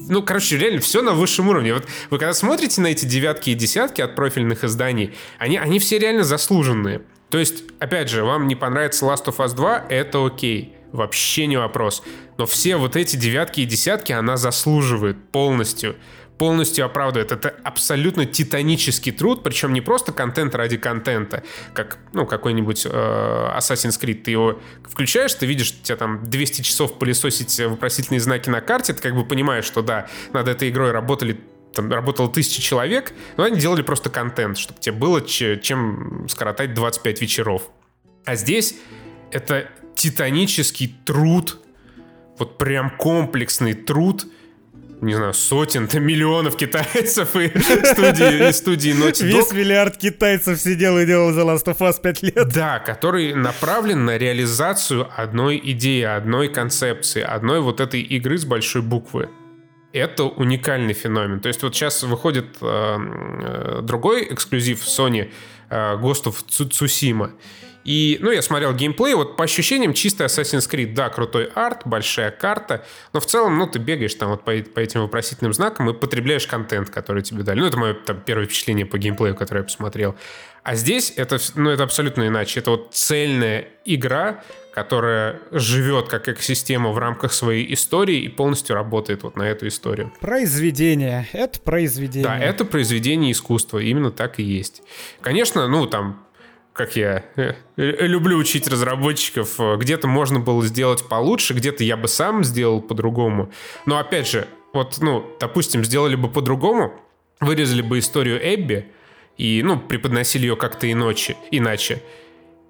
Ну, короче, реально все на высшем уровне. Вот вы когда смотрите на эти девятки и десятки от профильных изданий, они, они все реально заслуженные. То есть, опять же, вам не понравится Last of Us 2, это окей. Вообще не вопрос. Но все вот эти девятки и десятки она заслуживает полностью. Полностью оправдывает. Это абсолютно титанический труд, причем не просто контент ради контента, как ну, какой-нибудь э, Assassin's Creed. Ты его включаешь, ты видишь, у тебя там 200 часов пылесосить вопросительные знаки на карте, ты как бы понимаешь, что да, над этой игрой работали там работало тысячи человек, но они делали просто контент, чтобы тебе было чем скоротать 25 вечеров. А здесь это титанический труд, вот прям комплексный труд, не знаю, сотен, миллионов китайцев и студии, и студии Naughty Dog. Весь миллиард китайцев сидел и делал The Last of Us 5 лет. Да, который направлен на реализацию одной идеи, одной концепции, одной вот этой игры с большой буквы. Это уникальный феномен. То есть вот сейчас выходит э, э, другой эксклюзив Sony э, Ghost of Tsushima. И, ну, я смотрел геймплей, вот по ощущениям чисто Assassin's Creed, да, крутой арт, большая карта, но в целом, ну, ты бегаешь там вот по, по этим вопросительным знакам и потребляешь контент, который тебе дали. Ну, это мое там первое впечатление по геймплею, которое я посмотрел. А здесь это, ну, это абсолютно иначе. Это вот цельная игра, которая живет как экосистема в рамках своей истории и полностью работает вот на эту историю. Произведение. Это произведение. Да, это произведение искусства. Именно так и есть. Конечно, ну, там как я э, э, люблю учить разработчиков, э, где-то можно было сделать получше, где-то я бы сам сделал по-другому. Но опять же, вот, ну, допустим, сделали бы по-другому, вырезали бы историю Эбби и, ну, преподносили ее как-то иначе, иначе.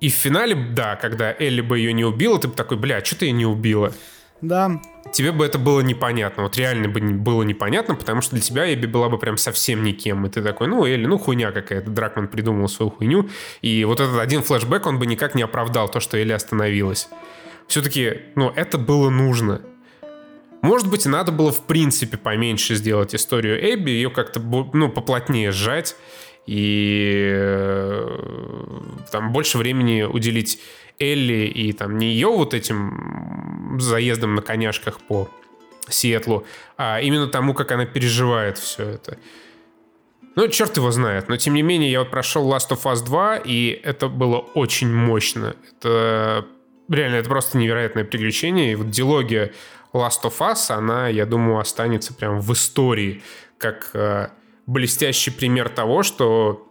И в финале, да, когда Элли бы ее не убила, ты бы такой, бля, что ты ее не убила? Да. Тебе бы это было непонятно, вот реально бы было непонятно, потому что для тебя Эбби была бы прям совсем никем. И ты такой, ну, Элли, ну, хуйня какая-то. Дракман придумал свою хуйню. И вот этот один флешбэк, он бы никак не оправдал то, что Элли остановилась. Все-таки, ну, это было нужно. Может быть, надо было в принципе поменьше сделать историю Эбби, ее как-то, ну, поплотнее сжать и э, там больше времени уделить Элли и там не ее вот этим заездом на коняшках по Сиэтлу, а именно тому, как она переживает все это. Ну, черт его знает. Но, тем не менее, я вот прошел Last of Us 2, и это было очень мощно. Это реально, это просто невероятное приключение. И вот дилогия Last of Us, она, я думаю, останется прям в истории, как э, блестящий пример того, что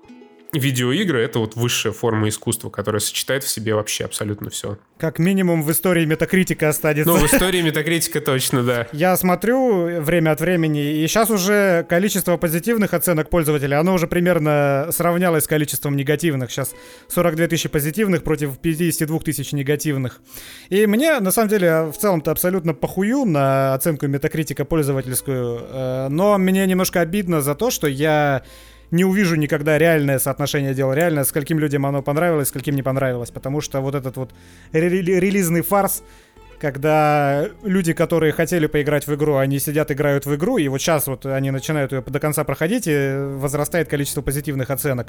видеоигры — это вот высшая форма искусства, которая сочетает в себе вообще абсолютно все. Как минимум в истории метакритика останется. Ну, в истории метакритика точно, да. Я смотрю время от времени, и сейчас уже количество позитивных оценок пользователей, оно уже примерно сравнялось с количеством негативных. Сейчас 42 тысячи позитивных против 52 тысяч негативных. И мне, на самом деле, в целом-то абсолютно похую на оценку метакритика пользовательскую, э, но мне немножко обидно за то, что я не увижу никогда реальное соотношение дел, реально, скольким людям оно понравилось, скольким не понравилось, потому что вот этот вот релизный фарс, когда люди, которые хотели поиграть в игру, они сидят, играют в игру, и вот сейчас вот они начинают ее до конца проходить, и возрастает количество позитивных оценок.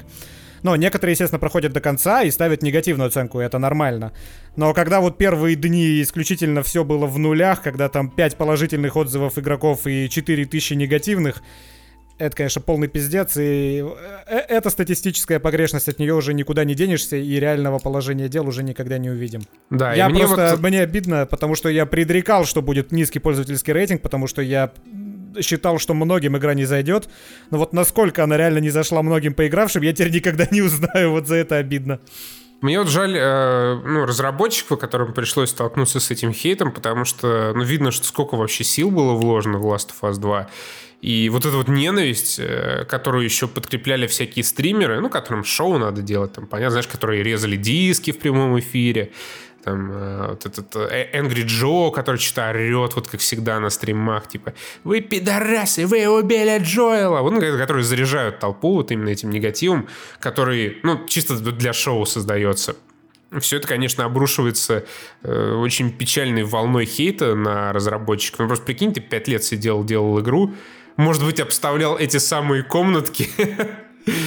Но некоторые, естественно, проходят до конца и ставят негативную оценку, и это нормально. Но когда вот первые дни исключительно все было в нулях, когда там 5 положительных отзывов игроков и 4000 негативных, это, конечно, полный пиздец, и э, эта статистическая погрешность, от нее уже никуда не денешься, и реального положения дел уже никогда не увидим. Да, я и мне просто, вот... мне обидно, потому что я предрекал, что будет низкий пользовательский рейтинг, потому что я считал, что многим игра не зайдет, но вот насколько она реально не зашла многим поигравшим, я теперь никогда не узнаю, вот за это обидно. Мне вот жаль э, ну, разработчиков, которым пришлось столкнуться с этим хейтом, потому что ну, видно, что сколько вообще сил было вложено в Last of Us 2. И вот эта вот ненависть, э, которую еще подкрепляли всякие стримеры, ну, которым шоу надо делать, там, понятно, знаешь, которые резали диски в прямом эфире, там, э, вот этот э, Angry Joe, который что-то орет, вот как всегда на стримах, типа, вы пидорасы, вы убили Джоэла, вот, ну, которые заряжают толпу вот именно этим негативом, который, ну, чисто для шоу создается. Все это, конечно, обрушивается э, очень печальной волной хейта на разработчиков. Ну, просто прикинь, ты пять лет сидел, делал игру, может быть, обставлял эти самые комнатки.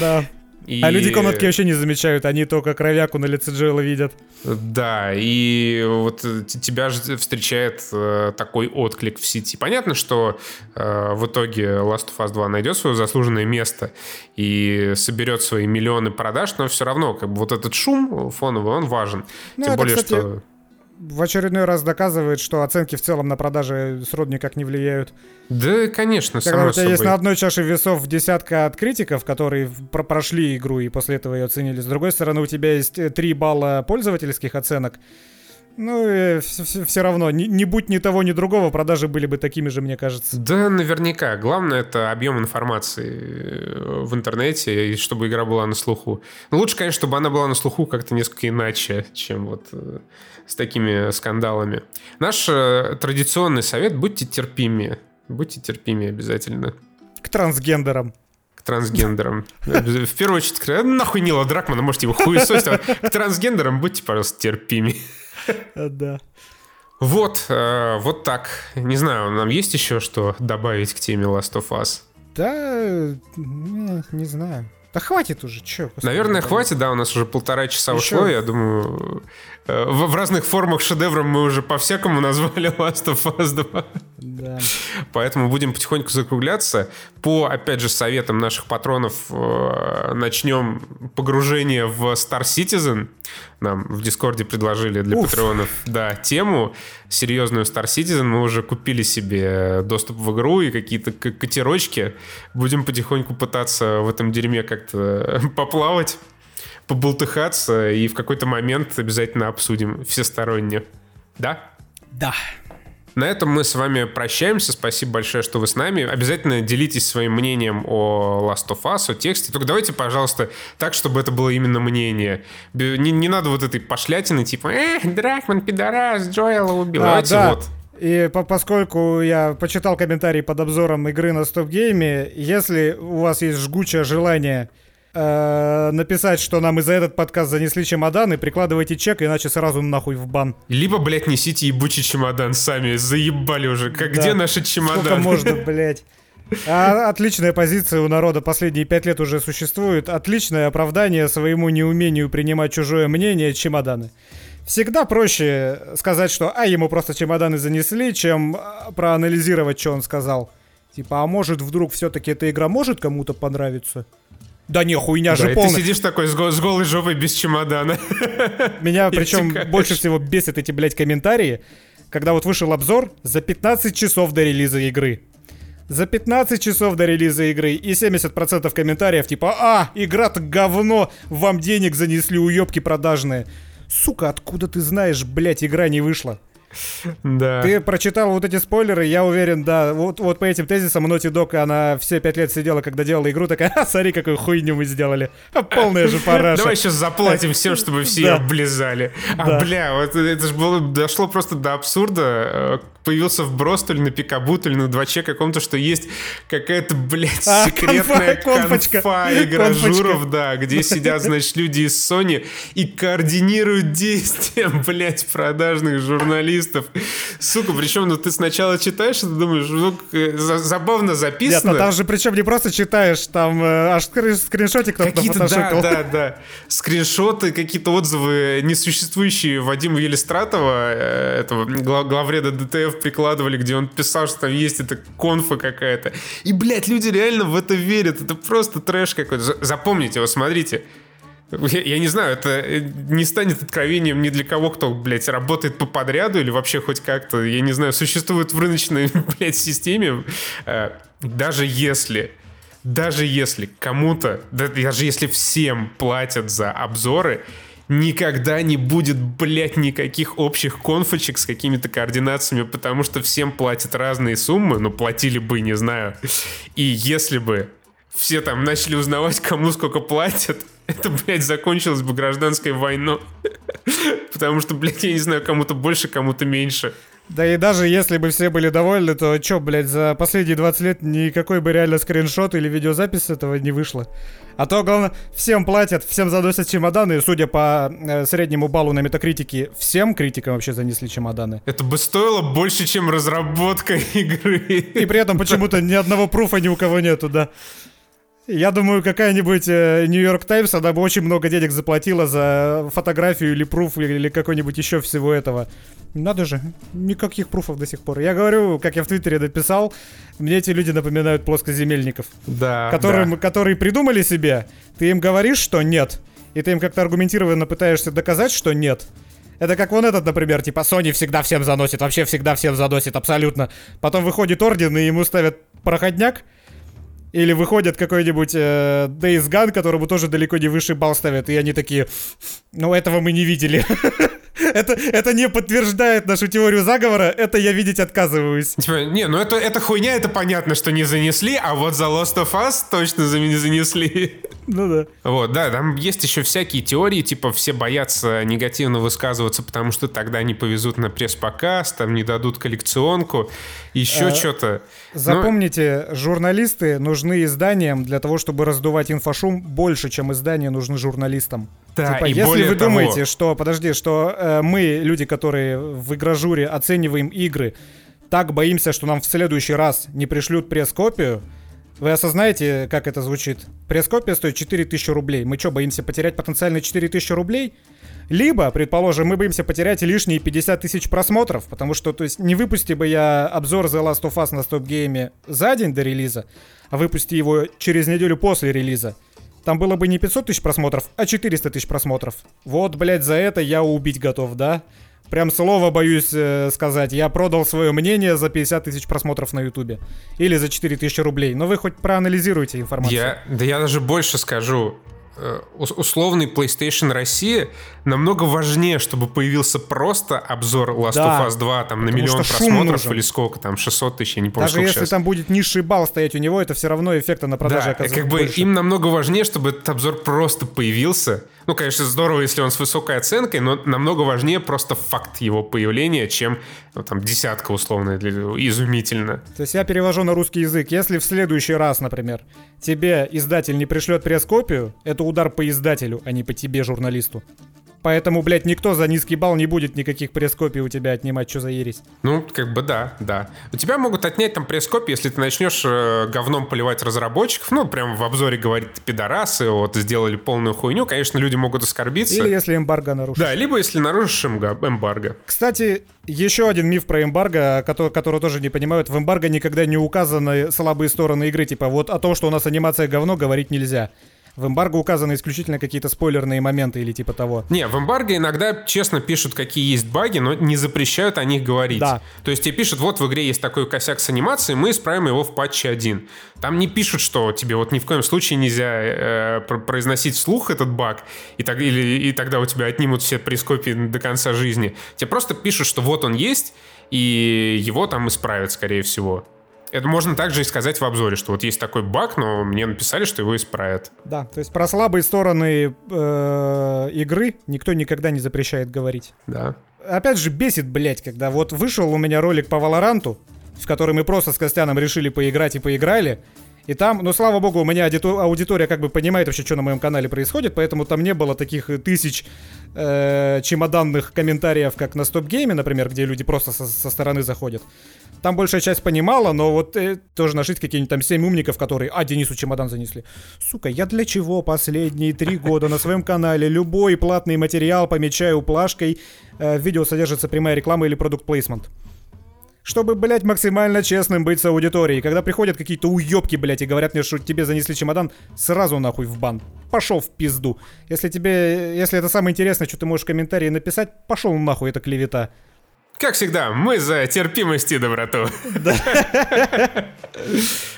Да. И... А люди комнатки вообще не замечают, они только кровяку на лице Джоэла видят. Да, и вот тебя же встречает э, такой отклик в сети. Понятно, что э, в итоге Last of Us 2 найдет свое заслуженное место и соберет свои миллионы продаж, но все равно как бы вот этот шум фоновый, он важен. Ну, Тем это, более, кстати, что в очередной раз доказывает, что оценки в целом на продажи сродни как не влияют. Да, конечно, Когда у тебя собой. есть на одной чаше весов десятка от критиков, которые про прошли игру и после этого ее оценили. С другой стороны, у тебя есть 3 балла пользовательских оценок. Ну, все, все равно, не, не будь ни того, ни другого, продажи были бы такими же, мне кажется. Да, наверняка. Главное, это объем информации э, в интернете, и чтобы игра была на слуху. Лучше, конечно, чтобы она была на слуху как-то несколько иначе, чем вот э, с такими скандалами. Наш э, традиционный совет – будьте терпимее. Будьте терпимее обязательно. К трансгендерам к трансгендерам. В первую очередь, нахуй Нила Дракмана, можете его хуесосить, а к трансгендерам будьте, пожалуйста, терпимее. Да. Вот, э, вот так. Не знаю, нам есть еще что добавить к теме Last of Us? Да, не, не знаю. Да хватит уже, чё? Наверное, хватит, да, у нас уже полтора часа Еще... ушло, я думаю, Э, в, в разных формах шедевром мы уже по-всякому назвали Last of Us 2. Да. Поэтому будем потихоньку закругляться. По, опять же, советам наших патронов э, начнем погружение в Star Citizen. Нам в Дискорде предложили для Уф. патронов да, тему серьезную Star Citizen. Мы уже купили себе доступ в игру и какие-то котировочки. Будем потихоньку пытаться в этом дерьме как-то поплавать побултыхаться и в какой-то момент обязательно обсудим всесторонне. Да? Да. На этом мы с вами прощаемся. Спасибо большое, что вы с нами. Обязательно делитесь своим мнением о Last of Us, о тексте. Только давайте, пожалуйста, так, чтобы это было именно мнение. Не, не надо вот этой пошлятины, типа, эх, Дракман, пидорас, Джоэла убил. А, давайте да. вот. И по поскольку я почитал комментарии под обзором игры на стоп-гейме, если у вас есть жгучее желание э, написать, что нам и за этот подкаст занесли чемодан, и прикладывайте чек, иначе сразу нахуй в бан. Либо, блядь, несите ебучий чемодан сами, заебали уже. Как, да. Где наши чемоданы? Сколько можно, блядь. А, отличная позиция у народа последние пять лет уже существует. Отличное оправдание своему неумению принимать чужое мнение чемоданы. Всегда проще сказать, что а ему просто чемоданы занесли, чем а, проанализировать, что он сказал. Типа, а может вдруг все-таки эта игра может кому-то понравиться? Да не, хуйня же да, полная. ты сидишь такой с, с голой жопой без чемодана. Меня причем больше всего бесит эти, блядь, комментарии, когда вот вышел обзор за 15 часов до релиза игры. За 15 часов до релиза игры и 70% комментариев типа «А, игра-то говно, вам денег занесли уебки продажные». Сука, откуда ты знаешь, блять, игра не вышла? Да. Ты прочитал вот эти спойлеры, я уверен, да, вот, вот по этим тезисам Naughty Dog, она все пять лет сидела, когда делала игру, такая, а, смотри, какую хуйню мы сделали. А, полная же параша. Давай сейчас заплатим всем, чтобы все ее облизали. А, бля, вот это же было, дошло просто до абсурда. Э, появился вброс то ли на пикабу, то ли на 2 каком-то, что есть какая-то, блядь, а, секретная конфа, конфа игражуров, да, где сидят, значит, люди из Sony и координируют действия, блядь, продажных журналистов. Сука, причем, ну ты сначала читаешь, и ты думаешь, ну, забавно записано. Нет, ну там же причем не просто читаешь, там э, аж скриншотик кто-то Какие-то, да, да, да. Скриншоты, какие-то отзывы несуществующие Вадима Елистратова, э, этого главреда ДТФ прикладывали, где он писал, что там есть эта конфа какая-то. И, блядь, люди реально в это верят. Это просто трэш какой-то. Запомните, вот смотрите. Я, я не знаю, это э, не станет откровением ни для кого, кто, блядь, работает по подряду или вообще хоть как-то, я не знаю, существует в рыночной, блядь, системе. Э, даже если даже если кому-то, даже если всем платят за обзоры, никогда не будет, блядь, никаких общих конфочек с какими-то координациями, потому что всем платят разные суммы, но платили бы, не знаю. И если бы все там начали узнавать, кому сколько платят, это, блядь, закончилось бы гражданской войной. Потому что, блядь, я не знаю, кому-то больше, кому-то меньше. Да и даже если бы все были довольны, то чё, блядь, за последние 20 лет никакой бы реально скриншот или видеозапись этого не вышло. А то, главное, всем платят, всем заносят чемоданы, и судя по э, среднему баллу на метакритике, всем критикам вообще занесли чемоданы. Это бы стоило больше, чем разработка игры. И при этом почему-то ни одного пруфа ни у кого нету, да. Я думаю, какая-нибудь Нью-Йорк Таймс, она бы очень много денег заплатила за фотографию или пруф или какой-нибудь еще всего этого. Надо же, никаких пруфов до сих пор. Я говорю, как я в Твиттере написал, мне эти люди напоминают плоскоземельников. Да, которым, да. Которые придумали себе, ты им говоришь, что нет, и ты им как-то аргументированно пытаешься доказать, что нет. Это как вон этот, например, типа Sony всегда всем заносит, вообще всегда всем заносит, абсолютно. Потом выходит Орден, и ему ставят проходняк, или выходит какой-нибудь э, Days Gone, которому тоже далеко не высший балл ставят, и они такие, ну этого мы не видели. это, это не подтверждает нашу теорию заговора, это я видеть отказываюсь. Типа, не, ну это, это хуйня, это понятно, что не занесли, а вот за Lost of Us точно не занесли. Ну да. Вот, да, там есть еще всякие теории, типа все боятся негативно высказываться, потому что тогда не повезут на пресс-показ, там не дадут коллекционку, еще а, что-то. Запомните, Но... журналисты нужны изданиям для того, чтобы раздувать инфошум больше, чем издания нужны журналистам. Да, типа, и если более вы того... думаете, что, подожди, что э, мы, люди, которые в игражуре оцениваем игры, так боимся, что нам в следующий раз не пришлют пресс-копию, вы осознаете, как это звучит? Пресс-копия стоит 4000 рублей. Мы что, боимся потерять потенциально 4000 рублей? Либо, предположим, мы боимся потерять лишние 50 тысяч просмотров, потому что, то есть, не выпусти бы я обзор The Last of Us на стоп-гейме за день до релиза, а выпусти его через неделю после релиза, там было бы не 500 тысяч просмотров, а 400 тысяч просмотров. Вот, блядь, за это я убить готов, да? Прям слово боюсь э, сказать. Я продал свое мнение за 50 тысяч просмотров на Ютубе. Или за 4 тысячи рублей. Но вы хоть проанализируйте информацию. Я, да я даже больше скажу. Э, условный PlayStation Россия намного важнее, чтобы появился просто обзор Last да, of Us 2 там на миллион просмотров или сколько там, 600 тысяч, я не помню, Даже если сейчас. там будет низший балл стоять у него, это все равно эффекта на продаже да, как бы больше. им намного важнее, чтобы этот обзор просто появился. Ну, конечно, здорово, если он с высокой оценкой, но намного важнее просто факт его появления, чем ну, там десятка условно, изумительно. То есть я перевожу на русский язык. Если в следующий раз, например, тебе издатель не пришлет пресс-копию, это удар по издателю, а не по тебе, журналисту. Поэтому, блядь, никто за низкий балл не будет никаких пресс-копий у тебя отнимать, что за ересь. Ну, как бы да, да. У тебя могут отнять там пресс-копии, если ты начнешь э, говном поливать разработчиков, ну, прям в обзоре говорит, пидорасы, вот, сделали полную хуйню, конечно, люди могут оскорбиться. Или если эмбарго нарушишь. Да, либо если нарушишь эмбарго. Кстати, еще один миф про эмбарго, который, который тоже не понимают. В эмбарго никогда не указаны слабые стороны игры, типа вот о том, что у нас анимация говно, говорить нельзя. В эмбарго указаны исключительно какие-то спойлерные моменты или типа того. Не, в эмбарго иногда честно пишут, какие есть баги, но не запрещают о них говорить. Да. То есть тебе пишут, вот в игре есть такой косяк с анимацией, мы исправим его в патче 1. Там не пишут, что тебе вот ни в коем случае нельзя э, произносить вслух этот баг, и, так, или, и тогда у тебя отнимут все прескопии до конца жизни. Тебе просто пишут, что вот он есть, и его там исправят, скорее всего. Это можно также и сказать в обзоре, что вот есть такой баг, но мне написали, что его исправят. Да, то есть про слабые стороны э, игры никто никогда не запрещает говорить. Да. Опять же, бесит, блядь, когда вот вышел у меня ролик по Валоранту, в который мы просто с Костяном решили поиграть и поиграли, и там, ну, слава богу, у меня аудитория как бы понимает вообще, что на моем канале происходит, поэтому там не было таких тысяч э, чемоданных комментариев, как на стоп-гейме, например, где люди просто со, со стороны заходят. Там большая часть понимала, но вот э, тоже нашить какие-нибудь там семь умников, которые, а, Денису чемодан занесли. Сука, я для чего последние три года на своем канале любой платный материал помечаю плашкой, э, в видео содержится прямая реклама или продукт плейсмент чтобы, блядь, максимально честным быть с аудиторией. Когда приходят какие-то уёбки, блядь, и говорят мне, что тебе занесли чемодан, сразу нахуй в бан. Пошел в пизду. Если тебе, если это самое интересное, что ты можешь в комментарии написать, пошел нахуй, это клевета. Как всегда, мы за терпимость и доброту.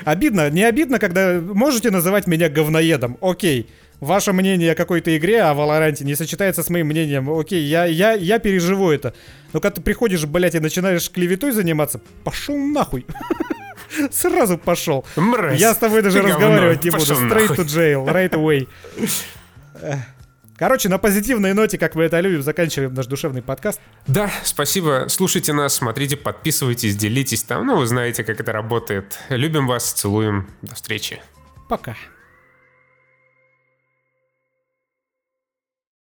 Обидно, не обидно, когда можете называть меня говноедом, окей ваше мнение о какой-то игре, о Валоранте не сочетается с моим мнением, окей, я, я, я переживу это. Но когда ты приходишь, блядь, и начинаешь клеветой заниматься, пошел нахуй. Сразу пошел. Мразь. Я с тобой даже разговаривать не буду. Straight to jail, right away. Короче, на позитивной ноте, как мы это любим, заканчиваем наш душевный подкаст. Да, спасибо. Слушайте нас, смотрите, подписывайтесь, делитесь там. Ну, вы знаете, как это работает. Любим вас, целуем. До встречи. Пока.